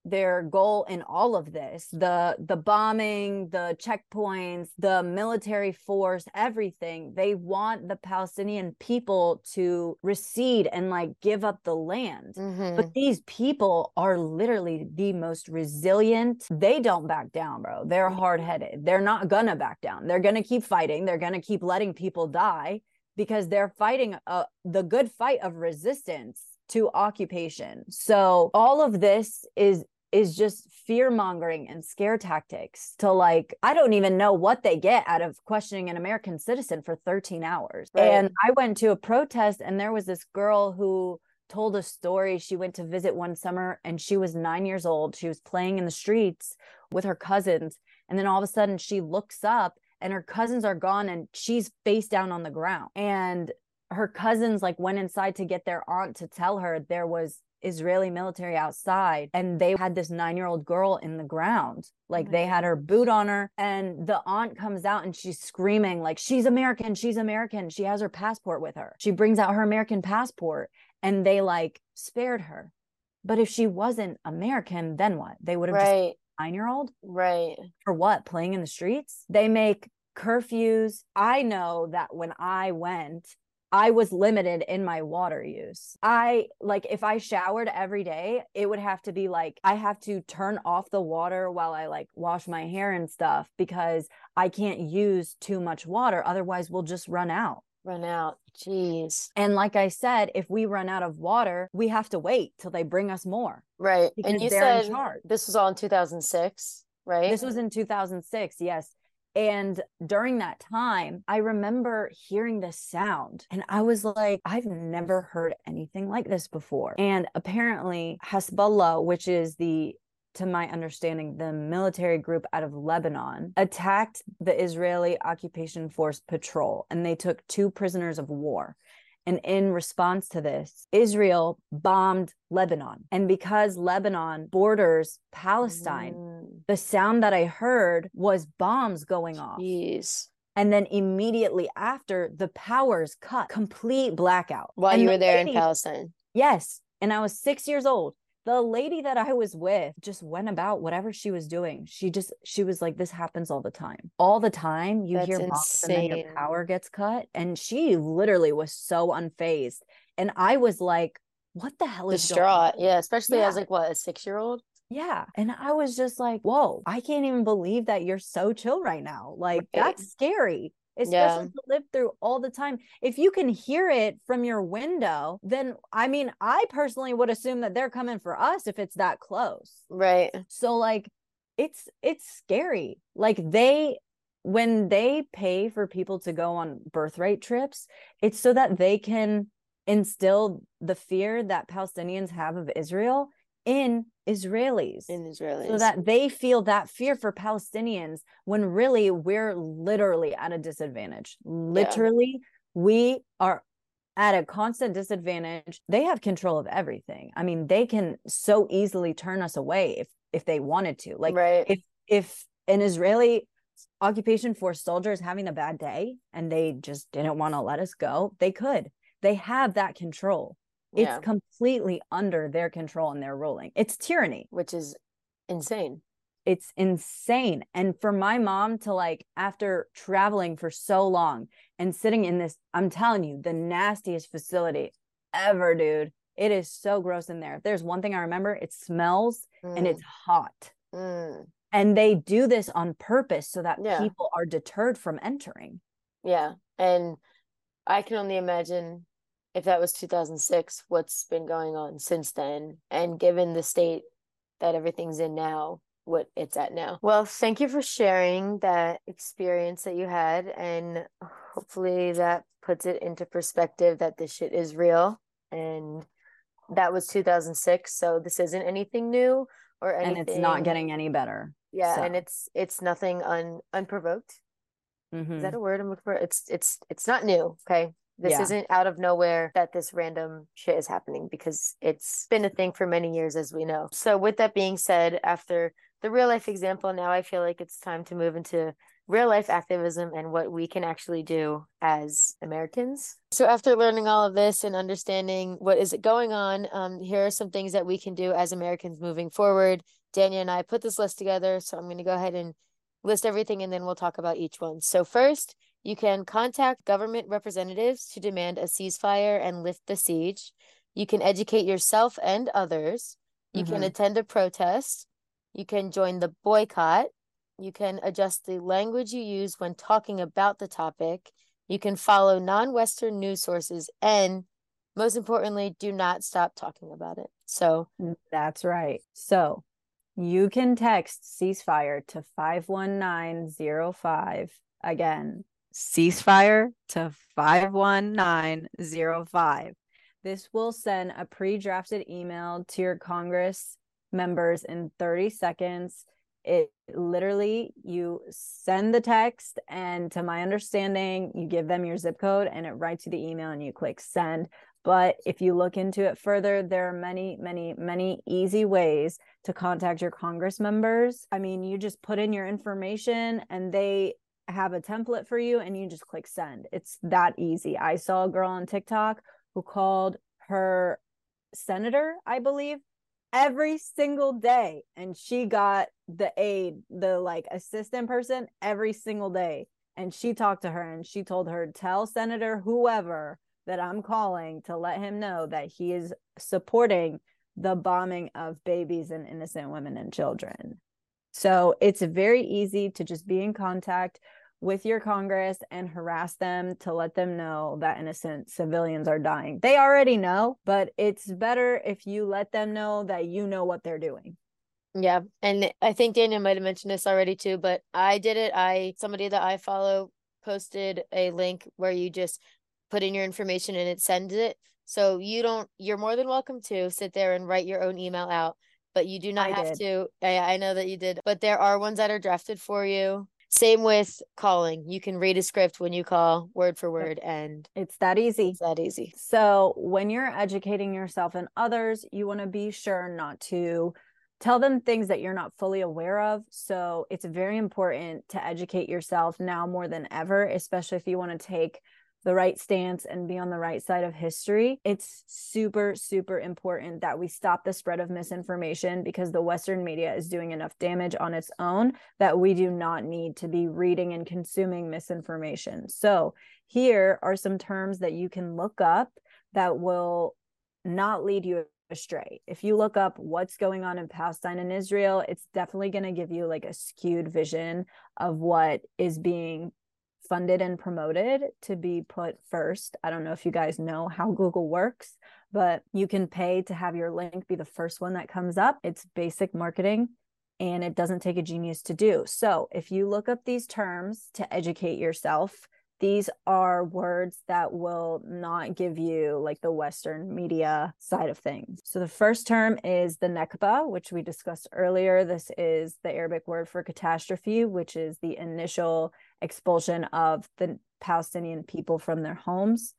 their goal in all of this the the bombing the checkpoints the military force everything. They want the palestinian people to recede and like give up the land. Mm-hmm. but these people are literally the most resilient. They don't back down bro. They're hard-headed. They're not gonna back down. They're gonna keep fighting. They're gonna keep letting people die because they're fighting uh, the good fight of resistance to occupation. So all of this is is just fear mongering and scare tactics to like i don't even know what they get out of questioning an american citizen for 13 hours right. and i went to a protest and there was this girl who told a story she went to visit one summer and she was 9 years old she was playing in the streets with her cousins and then all of a sudden she looks up and her cousins are gone and she's face down on the ground and her cousins like went inside to get their aunt to tell her there was Israeli military outside and they had this nine year old girl in the ground. Like they had her boot on her and the aunt comes out and she's screaming like she's American, she's American. She has her passport with her. She brings out her American passport and they like spared her. But if she wasn't American, then what? They would have right. just nine year old. Right. For what? Playing in the streets? They make curfews. I know that when I went, I was limited in my water use. I like if I showered every day, it would have to be like I have to turn off the water while I like wash my hair and stuff because I can't use too much water. Otherwise, we'll just run out. Run out. Jeez. And like I said, if we run out of water, we have to wait till they bring us more. Right. And you said this was all in 2006, right? This was in 2006. Yes. And during that time, I remember hearing this sound and I was like, I've never heard anything like this before. And apparently, Hezbollah, which is the to my understanding, the military group out of Lebanon attacked the Israeli occupation force patrol and they took two prisoners of war. And in response to this, Israel bombed Lebanon. And because Lebanon borders Palestine, mm. the sound that I heard was bombs going off. Jeez. And then immediately after, the powers cut, complete blackout. While and you were there lady, in Palestine. Yes. And I was six years old the lady that I was with just went about whatever she was doing. She just she was like, "This happens all the time. All the time, you That's hear bombs and then your power gets cut." And she literally was so unfazed, and I was like, "What the hell is this? distraught?" Yeah, especially yeah. as like what a six year old. Yeah. And I was just like, whoa, I can't even believe that you're so chill right now. Like, right. that's scary especially yeah. to live through all the time. If you can hear it from your window, then I mean, I personally would assume that they're coming for us if it's that close. Right. So like it's it's scary. Like they when they pay for people to go on birthright trips, it's so that they can instill the fear that Palestinians have of Israel in Israelis. In Israelis. So that they feel that fear for Palestinians when really we're literally at a disadvantage. Literally, yeah. we are at a constant disadvantage. They have control of everything. I mean, they can so easily turn us away if if they wanted to. Like right. if if an Israeli occupation force soldier is having a bad day and they just didn't want to let us go, they could. They have that control. It's yeah. completely under their control and their ruling. It's tyranny, which is insane. It's insane. And for my mom to like, after traveling for so long and sitting in this, I'm telling you, the nastiest facility ever, dude. It is so gross in there. If there's one thing I remember, it smells mm. and it's hot. Mm. And they do this on purpose so that yeah. people are deterred from entering. Yeah. And I can only imagine if that was 2006, what's been going on since then? And given the state that everything's in now, what it's at now. Well, thank you for sharing that experience that you had. And hopefully that puts it into perspective that this shit is real. And that was 2006. So this isn't anything new or anything. And it's not getting any better. Yeah. So. And it's, it's nothing un, unprovoked. Mm-hmm. Is that a word I'm looking for? It's, it's, it's not new. Okay. This yeah. isn't out of nowhere that this random shit is happening because it's been a thing for many years, as we know. So, with that being said, after the real life example, now I feel like it's time to move into real life activism and what we can actually do as Americans. So, after learning all of this and understanding what is going on, um, here are some things that we can do as Americans moving forward. Danyah and I put this list together, so I'm going to go ahead and list everything and then we'll talk about each one. So, first, you can contact government representatives to demand a ceasefire and lift the siege. You can educate yourself and others. You mm-hmm. can attend a protest. You can join the boycott. You can adjust the language you use when talking about the topic. You can follow non Western news sources. And most importantly, do not stop talking about it. So that's right. So you can text ceasefire to 51905. Again, ceasefire to 51905. This will send a pre drafted email to your Congress members in 30 seconds. It literally, you send the text, and to my understanding, you give them your zip code and it writes you the email and you click send. But if you look into it further, there are many, many, many easy ways to contact your Congress members. I mean, you just put in your information and they have a template for you and you just click send. It's that easy. I saw a girl on TikTok who called her senator, I believe, every single day and she got the aide, the like assistant person every single day. And she talked to her and she told her, tell Senator whoever that I'm calling to let him know that he is supporting the bombing of babies and innocent women and children. So it's very easy to just be in contact with your Congress and harass them to let them know that innocent civilians are dying. They already know, but it's better if you let them know that you know what they're doing. Yeah. And I think Danyah might have mentioned this already too, but I did it. I, somebody that I follow posted a link where you just put in your information and it sends it. So you don't, you're more than welcome to sit there and write your own email out but you do not I have did. to. I, I know that you did, but there are ones that are drafted for you. Same with calling. You can read a script when you call word for word, and It's that easy. it's that easy. So, when you're educating yourself and others, you want to be sure not to tell them things that you're not fully aware of. So, it's very important to educate yourself now more than ever, especially if you want to take the right stance and be on the right side of history. It's super, super important that we stop the spread of misinformation because the Western media is doing enough damage on its own that we do not need to be reading and consuming misinformation. So, here are some terms that you can look up that will not lead you astray. If you look up what's going on in Palestine and Israel, it's definitely going to give you like a skewed vision of what is being funded and promoted to be put first. I don't know if you guys know how Google works, but you can pay to have your link be the first one that comes up. It's basic marketing and it doesn't take a genius to do. So, if you look up these terms to educate yourself, these are words that will not give you like the Western media side of things. So, the first term is the Nakba, which we discussed earlier. This is the Arabic word for catastrophe, which is the initial expulsion of the Palestinian people from their homes.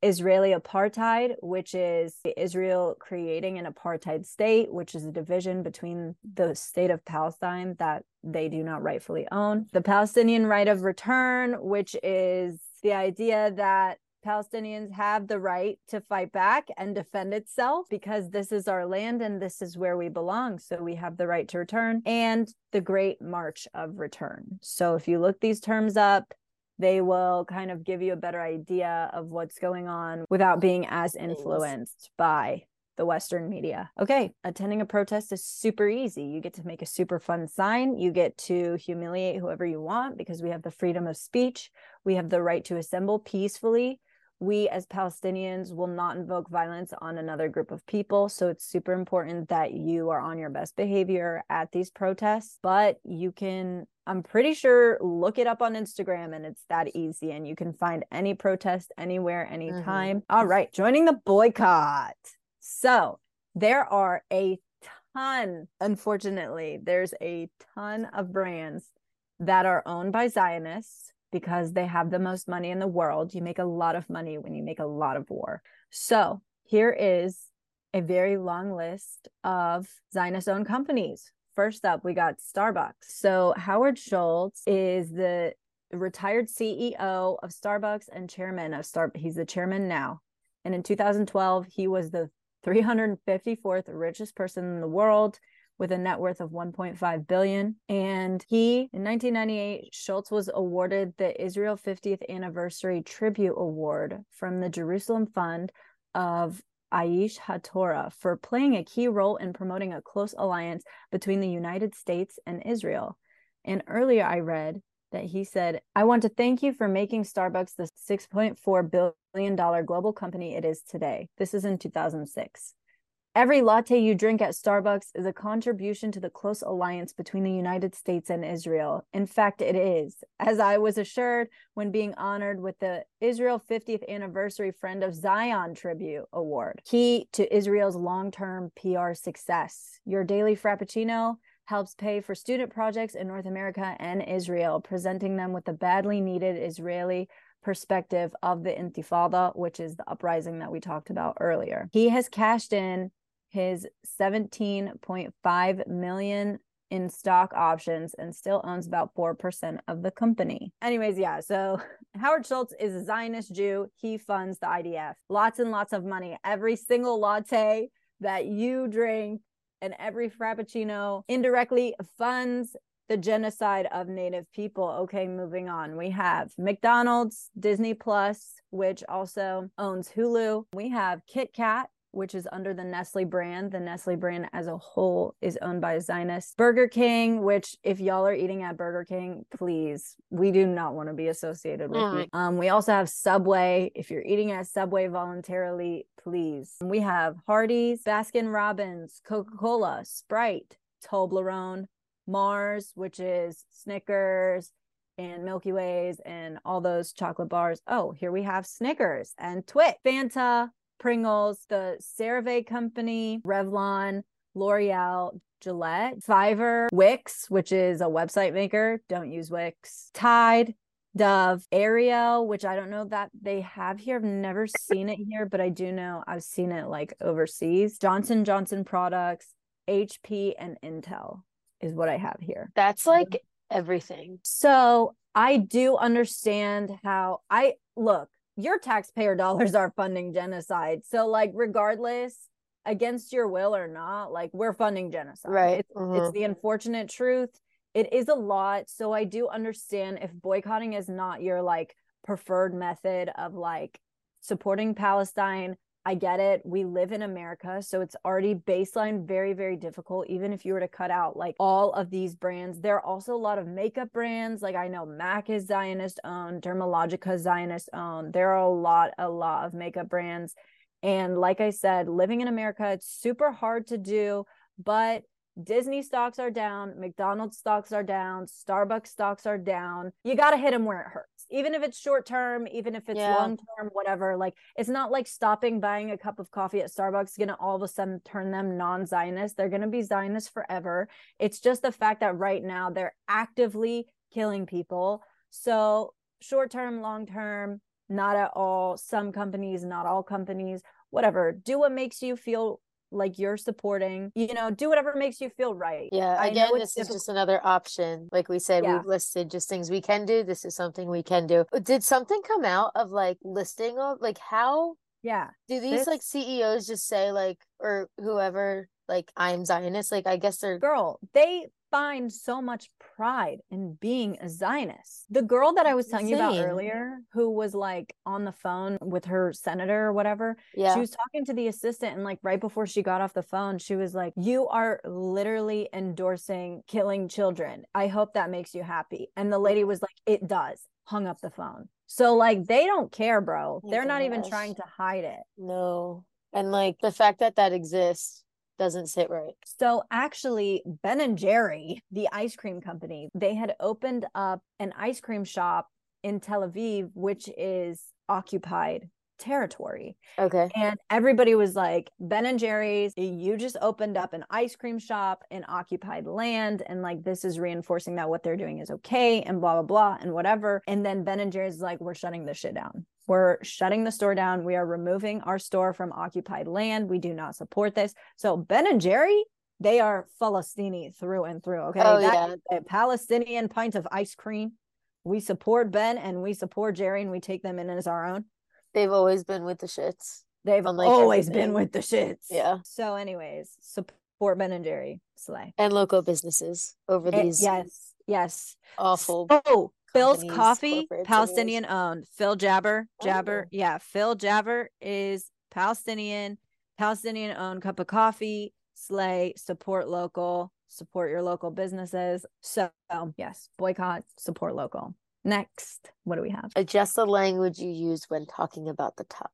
Israeli apartheid, which is Israel creating an apartheid state, which is a division between the state of Palestine that they do not rightfully own. The Palestinian right of return, which is the idea that Palestinians have the right to fight back and defend itself because this is our land and this is where we belong. So we have the right to return and the Great March of Return. So if you look these terms up, they will kind of give you a better idea of what's going on without being as influenced by the Western media. Okay, attending a protest is super easy. You get to make a super fun sign. You get to humiliate whoever you want because we have the freedom of speech. We have the right to assemble peacefully. We, as Palestinians, will not invoke violence on another group of people. So it's super important that you are on your best behavior at these protests. But you can I'm pretty sure look it up on Instagram and it's that easy and you can find any protest anywhere anytime. Mm-hmm. All right, joining the boycott. So, there are a ton, unfortunately, there's a ton of brands that are owned by Zionists because they have the most money in the world. You make a lot of money when you make a lot of war. So, here is a very long list of Zionist owned companies first up, we got Starbucks. So Howard Schultz is the retired CEO of Starbucks and chairman of Star. He's the chairman now. And in 2012, he was the 354th richest person in the world with a net worth of 1.5 billion. And he, in 1998, Schultz was awarded the Israel 50th Anniversary Tribute Award from the Jerusalem Fund of Aish HaTorah for playing a key role in promoting a close alliance between the United States and Israel. And earlier I read that he said, I want to thank you for making Starbucks the $6.4 billion global company it is today. This is in 2006. Every latte you drink at Starbucks is a contribution to the close alliance between the United States and Israel. In fact, it is, as I was assured when being honored with the Israel 50th Anniversary Friend of Zion Tribute Award, key to Israel's long term PR success. Your daily Frappuccino helps pay for student projects in North America and Israel, presenting them with the badly needed Israeli perspective of the Intifada, which is the uprising that we talked about earlier. He has cashed in his 17.5 million in stock options and still owns about 4% of the company. Anyways, yeah, so [laughs] Howard Schultz is a Zionist Jew. He funds the IDF. Lots and lots of money. Every single latte that you drink and every frappuccino indirectly funds the genocide of native people. Okay, moving on. We have McDonald's, Disney Plus, which also owns Hulu. We have Kit Kat, which is under the Nestle brand. The Nestle brand as a whole is owned by Zionist. Burger King, which if y'all are eating at Burger King, please, we do not want to be associated with mm. you. Um, we also have Subway. If you're eating at Subway voluntarily, please. We have Hardee's, Baskin Robbins, Coca-Cola, Sprite, Toblerone, Mars, which is Snickers, and Milky Ways and all those chocolate bars. Oh, here we have Snickers and Twix, Fanta, Pringles, the CeraVe company, Revlon, L'Oreal, Gillette, Fiverr, Wix, which is a website maker. Don't use Wix. Tide, Dove, Ariel, which I don't know that they have here. I've never seen it here, but I do know I've seen it like overseas. Johnson Johnson products, HP and Intel is what I have here. That's like everything. So I do understand how I look, your taxpayer [laughs] dollars are funding genocide. So, like, regardless, against your will or not, like, we're funding genocide. Right. It's, Mhm. it's the unfortunate truth. It is a lot. So, I do understand if boycotting is not your like preferred method of like supporting Palestine. I get it. We live in America, so it's already baseline very, very difficult. Even if you were to cut out like all of these brands, there are also a lot of makeup brands. Like I know MAC is Zionist owned, Dermalogica is Zionist owned. There are a lot, a lot of makeup brands. And like I said, living in America, it's super hard to do, but Disney stocks are down, McDonald's stocks are down, Starbucks stocks are down. You got to hit them where it hurts. Even if it's short term, even if it's Yeah. long term, whatever. Like it's not like stopping buying a cup of coffee at Starbucks is going to all of a sudden turn them non Zionist. They're going to be Zionist forever. It's just the fact that right now they're actively killing people. So short term, long term, not at all. Some companies, not all companies, whatever. Do what makes you feel like you're supporting, you know, do whatever makes you feel right. Yeah, I again, this it's is just another option. Like we said, Yeah. we've listed just things we can do. This is something we can do. Uh, did something come out of like listing of like how Yeah. do these like CEOs just say like or whoever like I'm Zionist? Like I guess they're Girl, they find so much pride in being a Zionist. The girl that I was telling you about earlier, who was like on the phone with her senator or whatever, yeah. she was talking to the assistant and like right before she got off the phone she was like you are literally endorsing killing children. I hope that makes you happy. And the lady was like it does. Hung up the phone. So like they don't care bro. Oh they're not even trying to hide it. No. And like the fact that that exists doesn't sit right. so actually ben and jerry the ice cream company they had opened up an ice cream shop in tel aviv which is occupied territory Okay. And everybody was like, Ben and Jerry's, you just opened up an ice cream shop in occupied land. And like, this is reinforcing that what they're doing is okay and blah, blah, blah, and whatever. And then Ben and Jerry's is like, we're shutting this shit down. We're shutting the store down. We are removing our store from occupied land. We do not support this. So Ben and Jerry, they are Palestini through and through. Okay. Oh, That yeah. a Palestinian pint of ice cream. We support Ben and we support Jerry and we take them in as our own. They've always been with the shits. They've Unlike always everything. been with the shits. Yeah. So, anyways, support Ben and Jerry. Slay. And local businesses over Eh, these yes, yes. awful Oh, Philz Coffee, Palestinian owned. Phil Jaber, Jaber. Oh. Yeah, Phil Jaber is Palestinian, Palestinian owned cup of coffee. Slay, support local, support your local businesses. So, yes, boycott, support local. Next, what do we have? Uh, adjust the language you use when talking about the topic.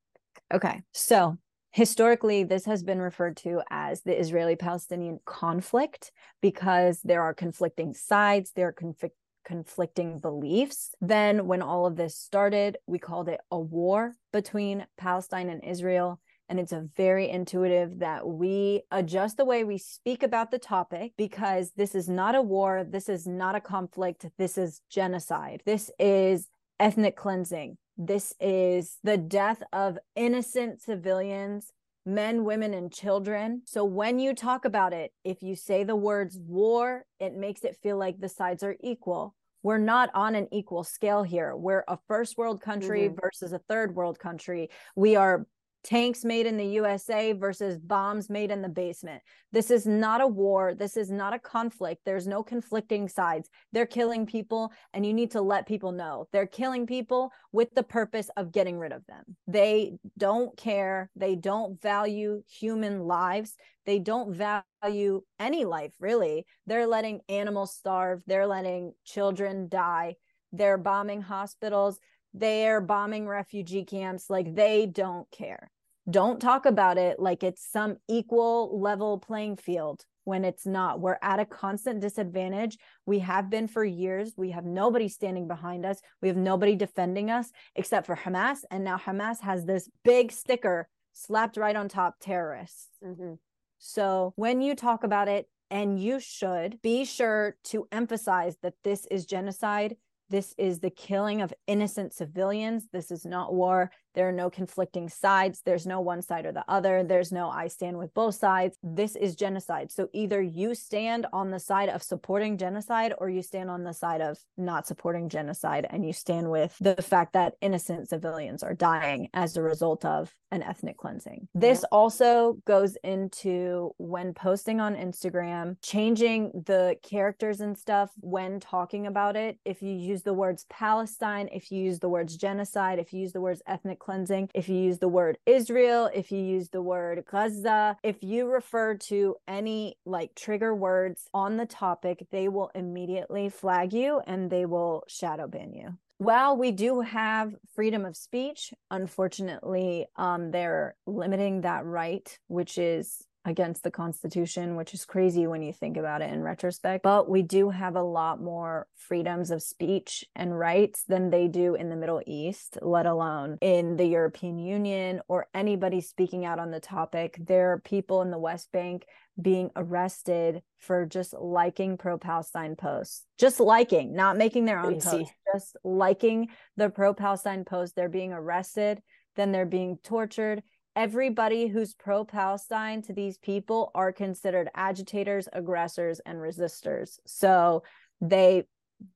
Okay. So historically, this has been referred to as the Israeli Palestinian conflict because there are conflicting sides, there are conflict conflicting beliefs. Then, when all of this started, we called it a war between Palestine and Israel. And it's a very intuitive that we adjust the way we speak about the topic because this is not a war. This is not a conflict. This is genocide. This is ethnic cleansing. This is the death of innocent civilians, men, women, and children. So when you talk about it, if you say the words war, it makes it feel like the sides are equal. We're not on an equal scale here. We're a first world country Mhm. versus a third world country. We are tanks made in the USA versus bombs made in the basement. This is not a war. This is not a conflict. There's no conflicting sides. They're killing people, and you need to let people know they're killing people with the purpose of getting rid of them. They don't care. They don't value human lives. They don't value any life, really. They're letting animals starve. They're letting children die. They're bombing hospitals. They're bombing refugee camps. Like they don't care don't talk about it like it's some equal level playing field when it's not. We're at a constant disadvantage. We have been for years. We have nobody standing behind us. We have nobody defending us except for Hamas. And now Hamas has this big sticker slapped right on top terrorists. Mm-hmm. So when you talk about it, and you should be sure to emphasize that this is genocide. This is the killing of innocent civilians. This is not war. There are no conflicting sides. There's no one side or the other. There's no I stand with both sides. This is genocide. So either you stand on the side of supporting genocide or you stand on the side of not supporting genocide and you stand with the fact that innocent civilians are dying as a result of an ethnic cleansing. This also goes into when posting on Instagram, changing the characters and stuff when talking about it. If you use the words Palestine, if you use the words genocide, if you use the words ethnic cleansing, if you use the word Israel, if you use the word Gaza, if you refer to any like trigger words on the topic, they will immediately flag you and they will shadow ban you. While we do have freedom of speech, unfortunately, um, they're limiting that right, which is against the Constitution, which is crazy when you think about it in retrospect. But we do have a lot more freedoms of speech and rights than they do in the Middle East, let alone in the European Union or anybody speaking out on the topic. There are people in the West Bank being arrested for just liking pro Palestine posts, just liking, not making their own posts, just liking the pro Palestine post. They're being arrested, then they're being tortured everybody who's pro Palestine to these people are considered agitators, aggressors, and resistors. So they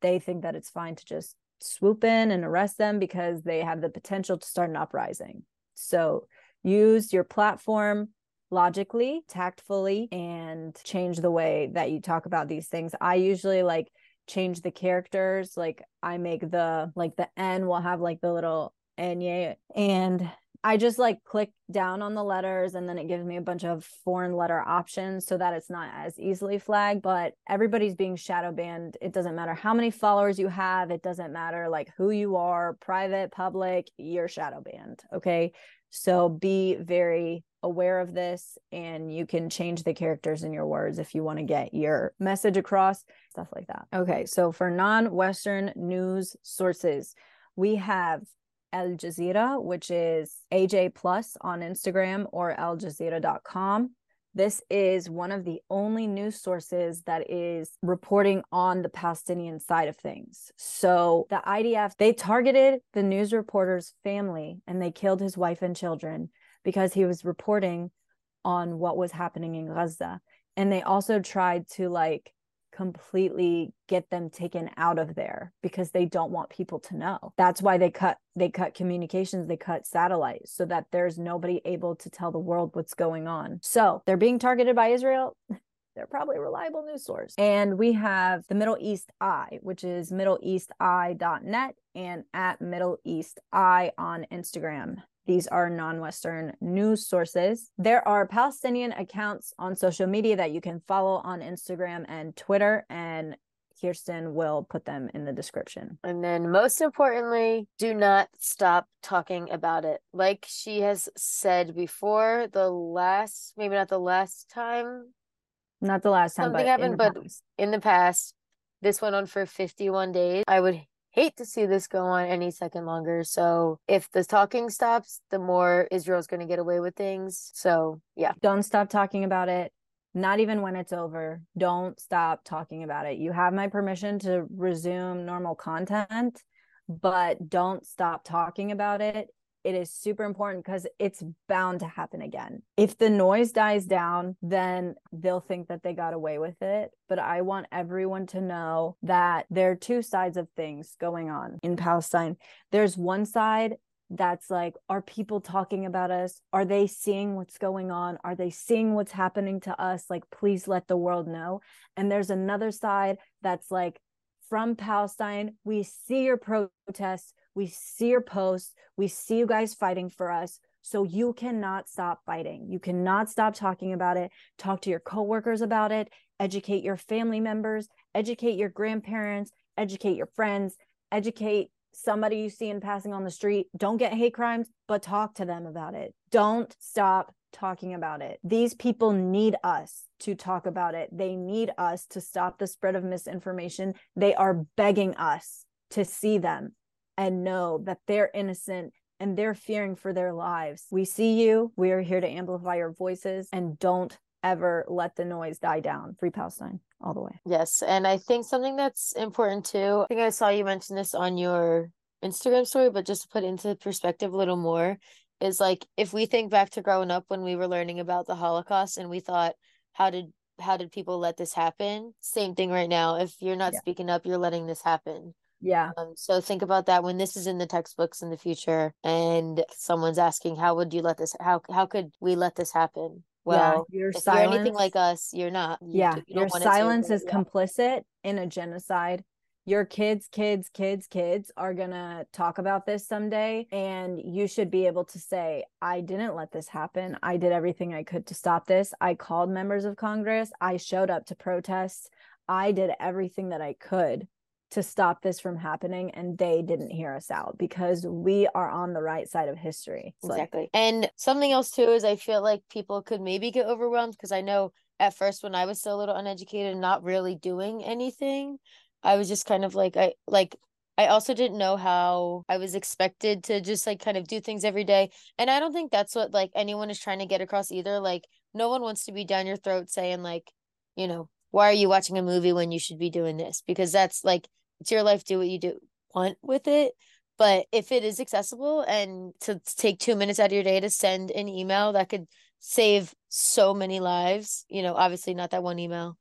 they think that it's fine to just swoop in and arrest them because they have the potential to start an uprising. So use your platform logically, tactfully, and change the way that you talk about these things. I usually like change the characters. Like I make the like the N will have like the little Enye and I just like click down on the letters and then it gives me a bunch of foreign letter options so that it's not as easily flagged. But everybody's being shadow banned. It doesn't matter how many followers you have, it doesn't matter like who you are, private, public, you're shadow banned. Okay. So be very aware of this and you can change the characters in your words if you want to get your message across, stuff like that. Okay. So for non Western news sources, we have Al Jazeera, which is AJ Plus on Instagram or aljazeera.com. This is one of the only news sources that is reporting on the Palestinian side of things. So the IDF, they targeted the news reporter's family and they killed his wife and children because he was reporting on what was happening in Gaza. And they also tried to like completely get them taken out of there because they don't want people to know. That's why they cut they cut communications, they cut satellites so that there's nobody able to tell the world what's going on. So, they're being targeted by Israel. [laughs] They're probably a reliable news source. And we have the Middle East Eye, which is middleeasteye.net and at Middle East Eye on Instagram. These are non Western news sources. There are Palestinian accounts on social media that you can follow on Instagram and Twitter, and Kirstin will put them in the description. And then, most importantly, do not stop talking about it. Like she has said before, the last, maybe not the last time, not the last time, something happened, but past. in the past, this went on for 51 days. I would hate to see this go on any second longer. So if the talking stops, the more Israel's going to get away with things. So yeah. Don't stop talking about it. Not even when it's over. Don't stop talking about it. You have my permission to resume normal content, but don't stop talking about it it is super important because it's bound to happen again. If the noise dies down, then they'll think that they got away with it. But I want everyone to know that there are two sides of things going on in Palestine. There's one side that's like, are people talking about us? Are they seeing what's going on? Are they seeing what's happening to us? Like, please let the world know. And there's another side that's like, from Palestine, we see your protests we see your posts. We see you guys fighting for us. So you cannot stop fighting. You cannot stop talking about it. Talk to your coworkers about it. Educate your family members. Educate your grandparents. Educate your friends. Educate somebody you see in passing on the street. Don't get hate crimes, but talk to them about it. Don't stop talking about it. These people need us to talk about it. They need us to stop the spread of misinformation. They are begging us to see them and know that they're innocent and they're fearing for their lives. We see you. We are here to amplify your voices and don't ever let the noise die down. Free Palestine all the way. Yes. And I think something that's important too, I think I saw you mention this on your Instagram story, but just to put into perspective a little more, is like if we think back to growing up when we were learning about the Holocaust and we thought, how did how did people let this happen? Same thing right now. If you're not yeah. speaking up, you're letting this happen. Yeah. Um, so think about that when this is in the textbooks in the future and someone's asking, how would you let this, how, how could we let this happen? Well, yeah, your if silence, you're anything like us, you're not. You, yeah. You your silence is yeah. complicit in a genocide your kids, kids, kids, kids are going to talk about this someday. And you should be able to say, I didn't let this happen. I did everything I could to stop this. I called members of Congress. I showed up to protests. I did everything that I could to stop this from happening and they didn't hear us out because we are on the right side of history. It's exactly. Like- and something else too is I feel like people could maybe get overwhelmed because I know at first when I was still a little uneducated and not really doing anything, I was just kind of like I like I also didn't know how I was expected to just like kind of do things every day. And I don't think that's what like anyone is trying to get across either. Like no one wants to be down your throat saying like, you know, why are you watching a movie when you should be doing this? Because that's like it's your life, do what you do want with it. But if it is accessible and to take two minutes out of your day to send an email that could save so many lives, you know, obviously not that one email,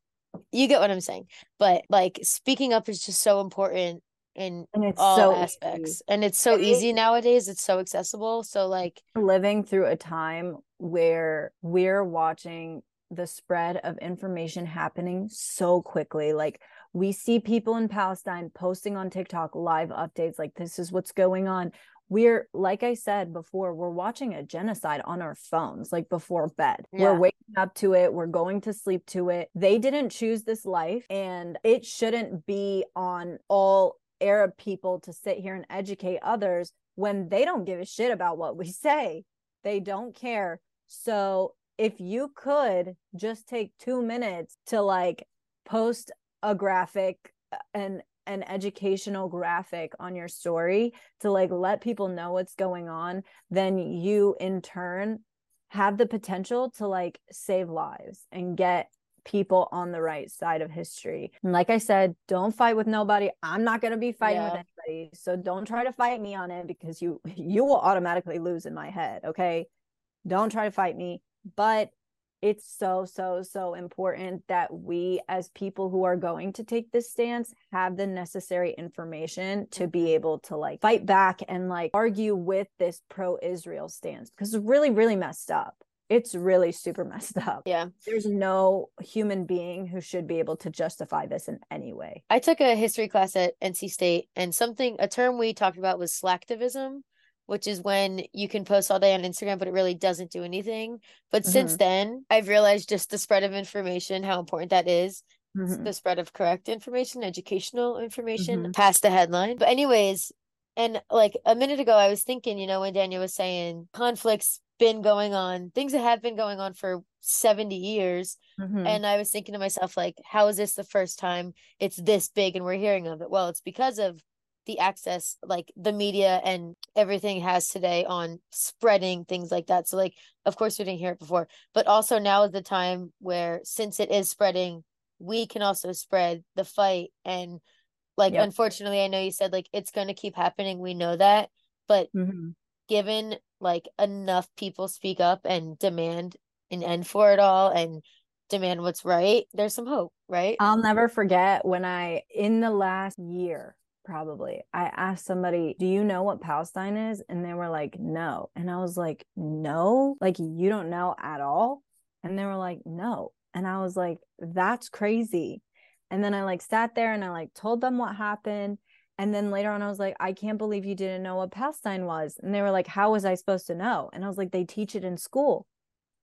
you get what I'm saying. But like speaking up is just so important in all so aspects. Easy. And it's so easy nowadays. It's so accessible. So like living through a time where we're watching the spread of information happening so quickly. Like we see people in Palestine posting on TikTok live updates like this is what's going on. We're like i said before we're watching a genocide on our phones like before bed. Yeah. we're waking up to it we're going to sleep to it. They didn't choose this life and it shouldn't be on all arab people to sit here and educate others when they don't give a shit about what we [laughs] say. They don't care. So if you could just take 2 minutes to like post a graphic uh, and an educational graphic on your story to like let people know what's going on, then you in turn have the potential to like save lives and get people on the right side of history. And like I said, don't fight with nobody. I'm not going to be fighting yeah. with anybody. So don't try to fight me on it because you [laughs] you will automatically lose in my head, okay? Don't try to fight me, but it's so so so important that we as people who are going to take this stance have the necessary information to be able to like fight back and like argue with this pro Israel stance because it's really really messed up it's really super [laughs] messed up. Yeah. There's no human being who should be able to justify this in any way. I took a history class at NC State and something a term we talked about was slacktivism which is when you can post all day on Instagram, but it really doesn't do anything. But mm-hmm. since then, I've realized just the spread of information, how important that is. Mm-hmm. The spread of correct information, educational information mm-hmm. past the headline. But, anyways, and like a minute ago, I was thinking, you know, when Danyah was saying conflicts been going on, things that have been going on for 70 years. Mm-hmm. And I was thinking to myself, like, how is this the first time it's this big and we're hearing of it? Well, it's because of the access like the media and everything has today on spreading things like that. So like of course we didn't hear it before, but also now is the time where since it is spreading, we can also spread the fight and like yep. unfortunately I know you said like it's going to keep happening, we know that, but mm-hmm. given like enough people speak up and demand an end for it all and demand what's right, there's some hope, right? I'll never forget when I in the last year probably. I asked somebody, Do you know what Palestine is? And they were like, No. And I was like, No, like you don't know at all. And they were like, No. And I was like, That's crazy. And then I like sat there and I like told them what happened. And then later on, I was like, I can't believe you didn't know what Palestine was. And they were like, How was I supposed to know? And I was like, They teach it in school.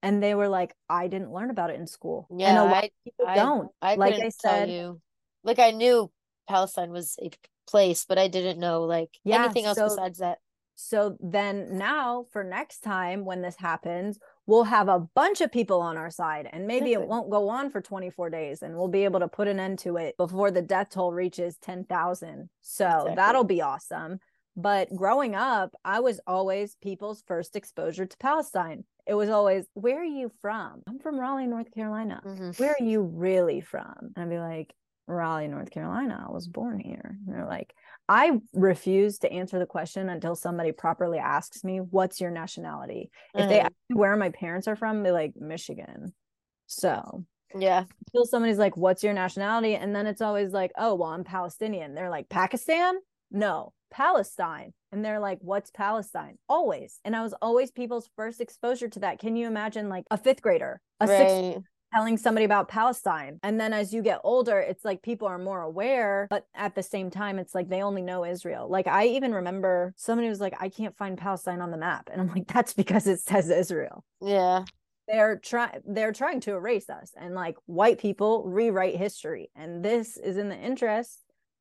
And they were like, I didn't learn about it in school. Yeah, and a lot I, of people I, don't. I like I said, you. Like I knew Palestine was a place, but I didn't know like yeah, anything else so, besides that. So then now for next time when this happens, we'll have a bunch of people on our side and maybe it won't go on for 24 days and we'll be able to put an end to it before the death toll reaches 10,000. So exactly. that'll be awesome. But growing up, I was always people's first exposure to Palestine. It was always, Where are you from? I'm from Raleigh, North Carolina. Mm-hmm. Where are you really from? And I'd be like, Raleigh, North Carolina. I was born here. And they're like, I refuse to answer the question until somebody properly asks me, What's your nationality? Mm-hmm. If they mm-hmm. ask me where my parents are from, they're like, Michigan. So yeah. Until somebody's like, What's your nationality? And then it's always like, Oh, well, I'm Palestinian. They're like, Pakistan? No, Palestine. And they're like, What's Palestine? Always. And I was always people's first exposure to that. Can you imagine like a fifth grader, a right. sixth telling somebody about Palestine. And then as you get older, it's like people are more aware, but at the same time, it's like they only know Israel. Like I even remember somebody was like, I can't find Palestine on the map. And I'm like, that's because it says Israel. Yeah they're trying they're trying to erase us and like white people rewrite history and this is in the interest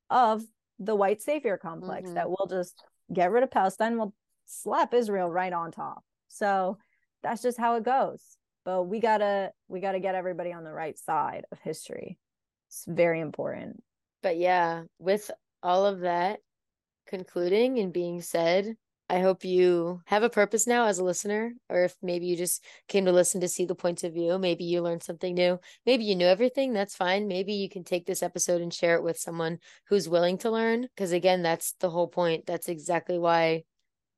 of the white savior complex mm-hmm. that will just get rid of palestine will slap israel right on top so that's just how it goes but we gotta we gotta get everybody on the right side of history it's very important but yeah with all of that concluding and being said I hope you have a purpose now as a listener, or if maybe you just came to listen to see the points of view, maybe you learned something new. Maybe you knew everything, that's fine. Maybe you can take this episode and share it with someone who's willing to learn. Because again, that's the whole point. That's exactly why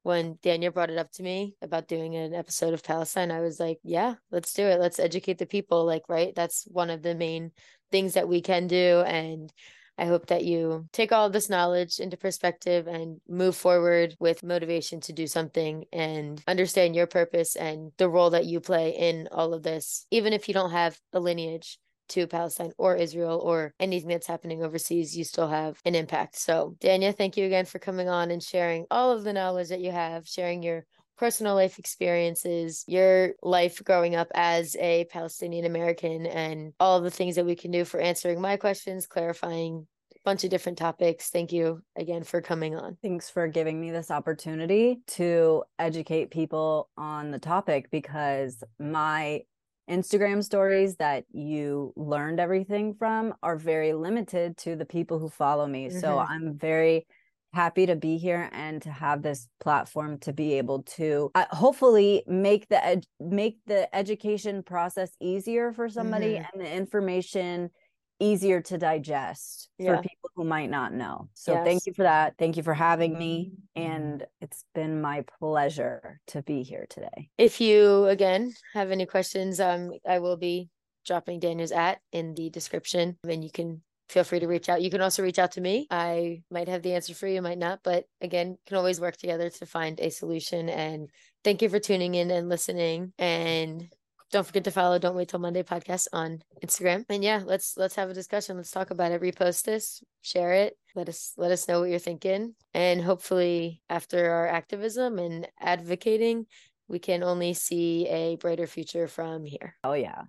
when Danyah brought it up to me about doing an episode of Palestine, I was like, yeah, let's do it. Let's educate the people. Like, right? That's one of the main things that we can do. And I hope that you take all this knowledge into perspective and move forward with motivation to do something and understand your purpose and the role that you play in all of this, even if you don't have a lineage to Palestine or Israel or anything that's happening overseas, you still have an impact. So, Danyah, thank you again for coming on and sharing all of the knowledge that you have, sharing your personal life experiences, your life growing up as a Palestinian American, and all the things that we can do for answering my questions, clarifying a bunch of different topics. Thank you again for coming on. Thanks for giving me this opportunity to educate people on the topic because my Instagram stories that you learned everything from are very limited to the people who follow me. Mm-hmm. So I'm very happy to be here and to have this platform to be able to uh, hopefully make the ed- make the education process easier for somebody mm-hmm. and the information easier to digest yeah. for people who might not know. So yes. thank you for that. Thank you for having me and it's been my pleasure to be here today. If you again have any questions um I will be dropping Danyah's at in the description and you can feel free to reach out. You can also reach out to me. I might have the answer for you, might not, but again, can always work together to find a solution. And thank you for tuning in and listening. And don't forget to follow Don't Wait Till Monday podcast on Instagram. And yeah, let's let's have a discussion. Let's talk about it. Repost this, share it. Let us let us know what you're thinking. And hopefully after our activism and advocating, we can only see a brighter future from here. Oh yeah.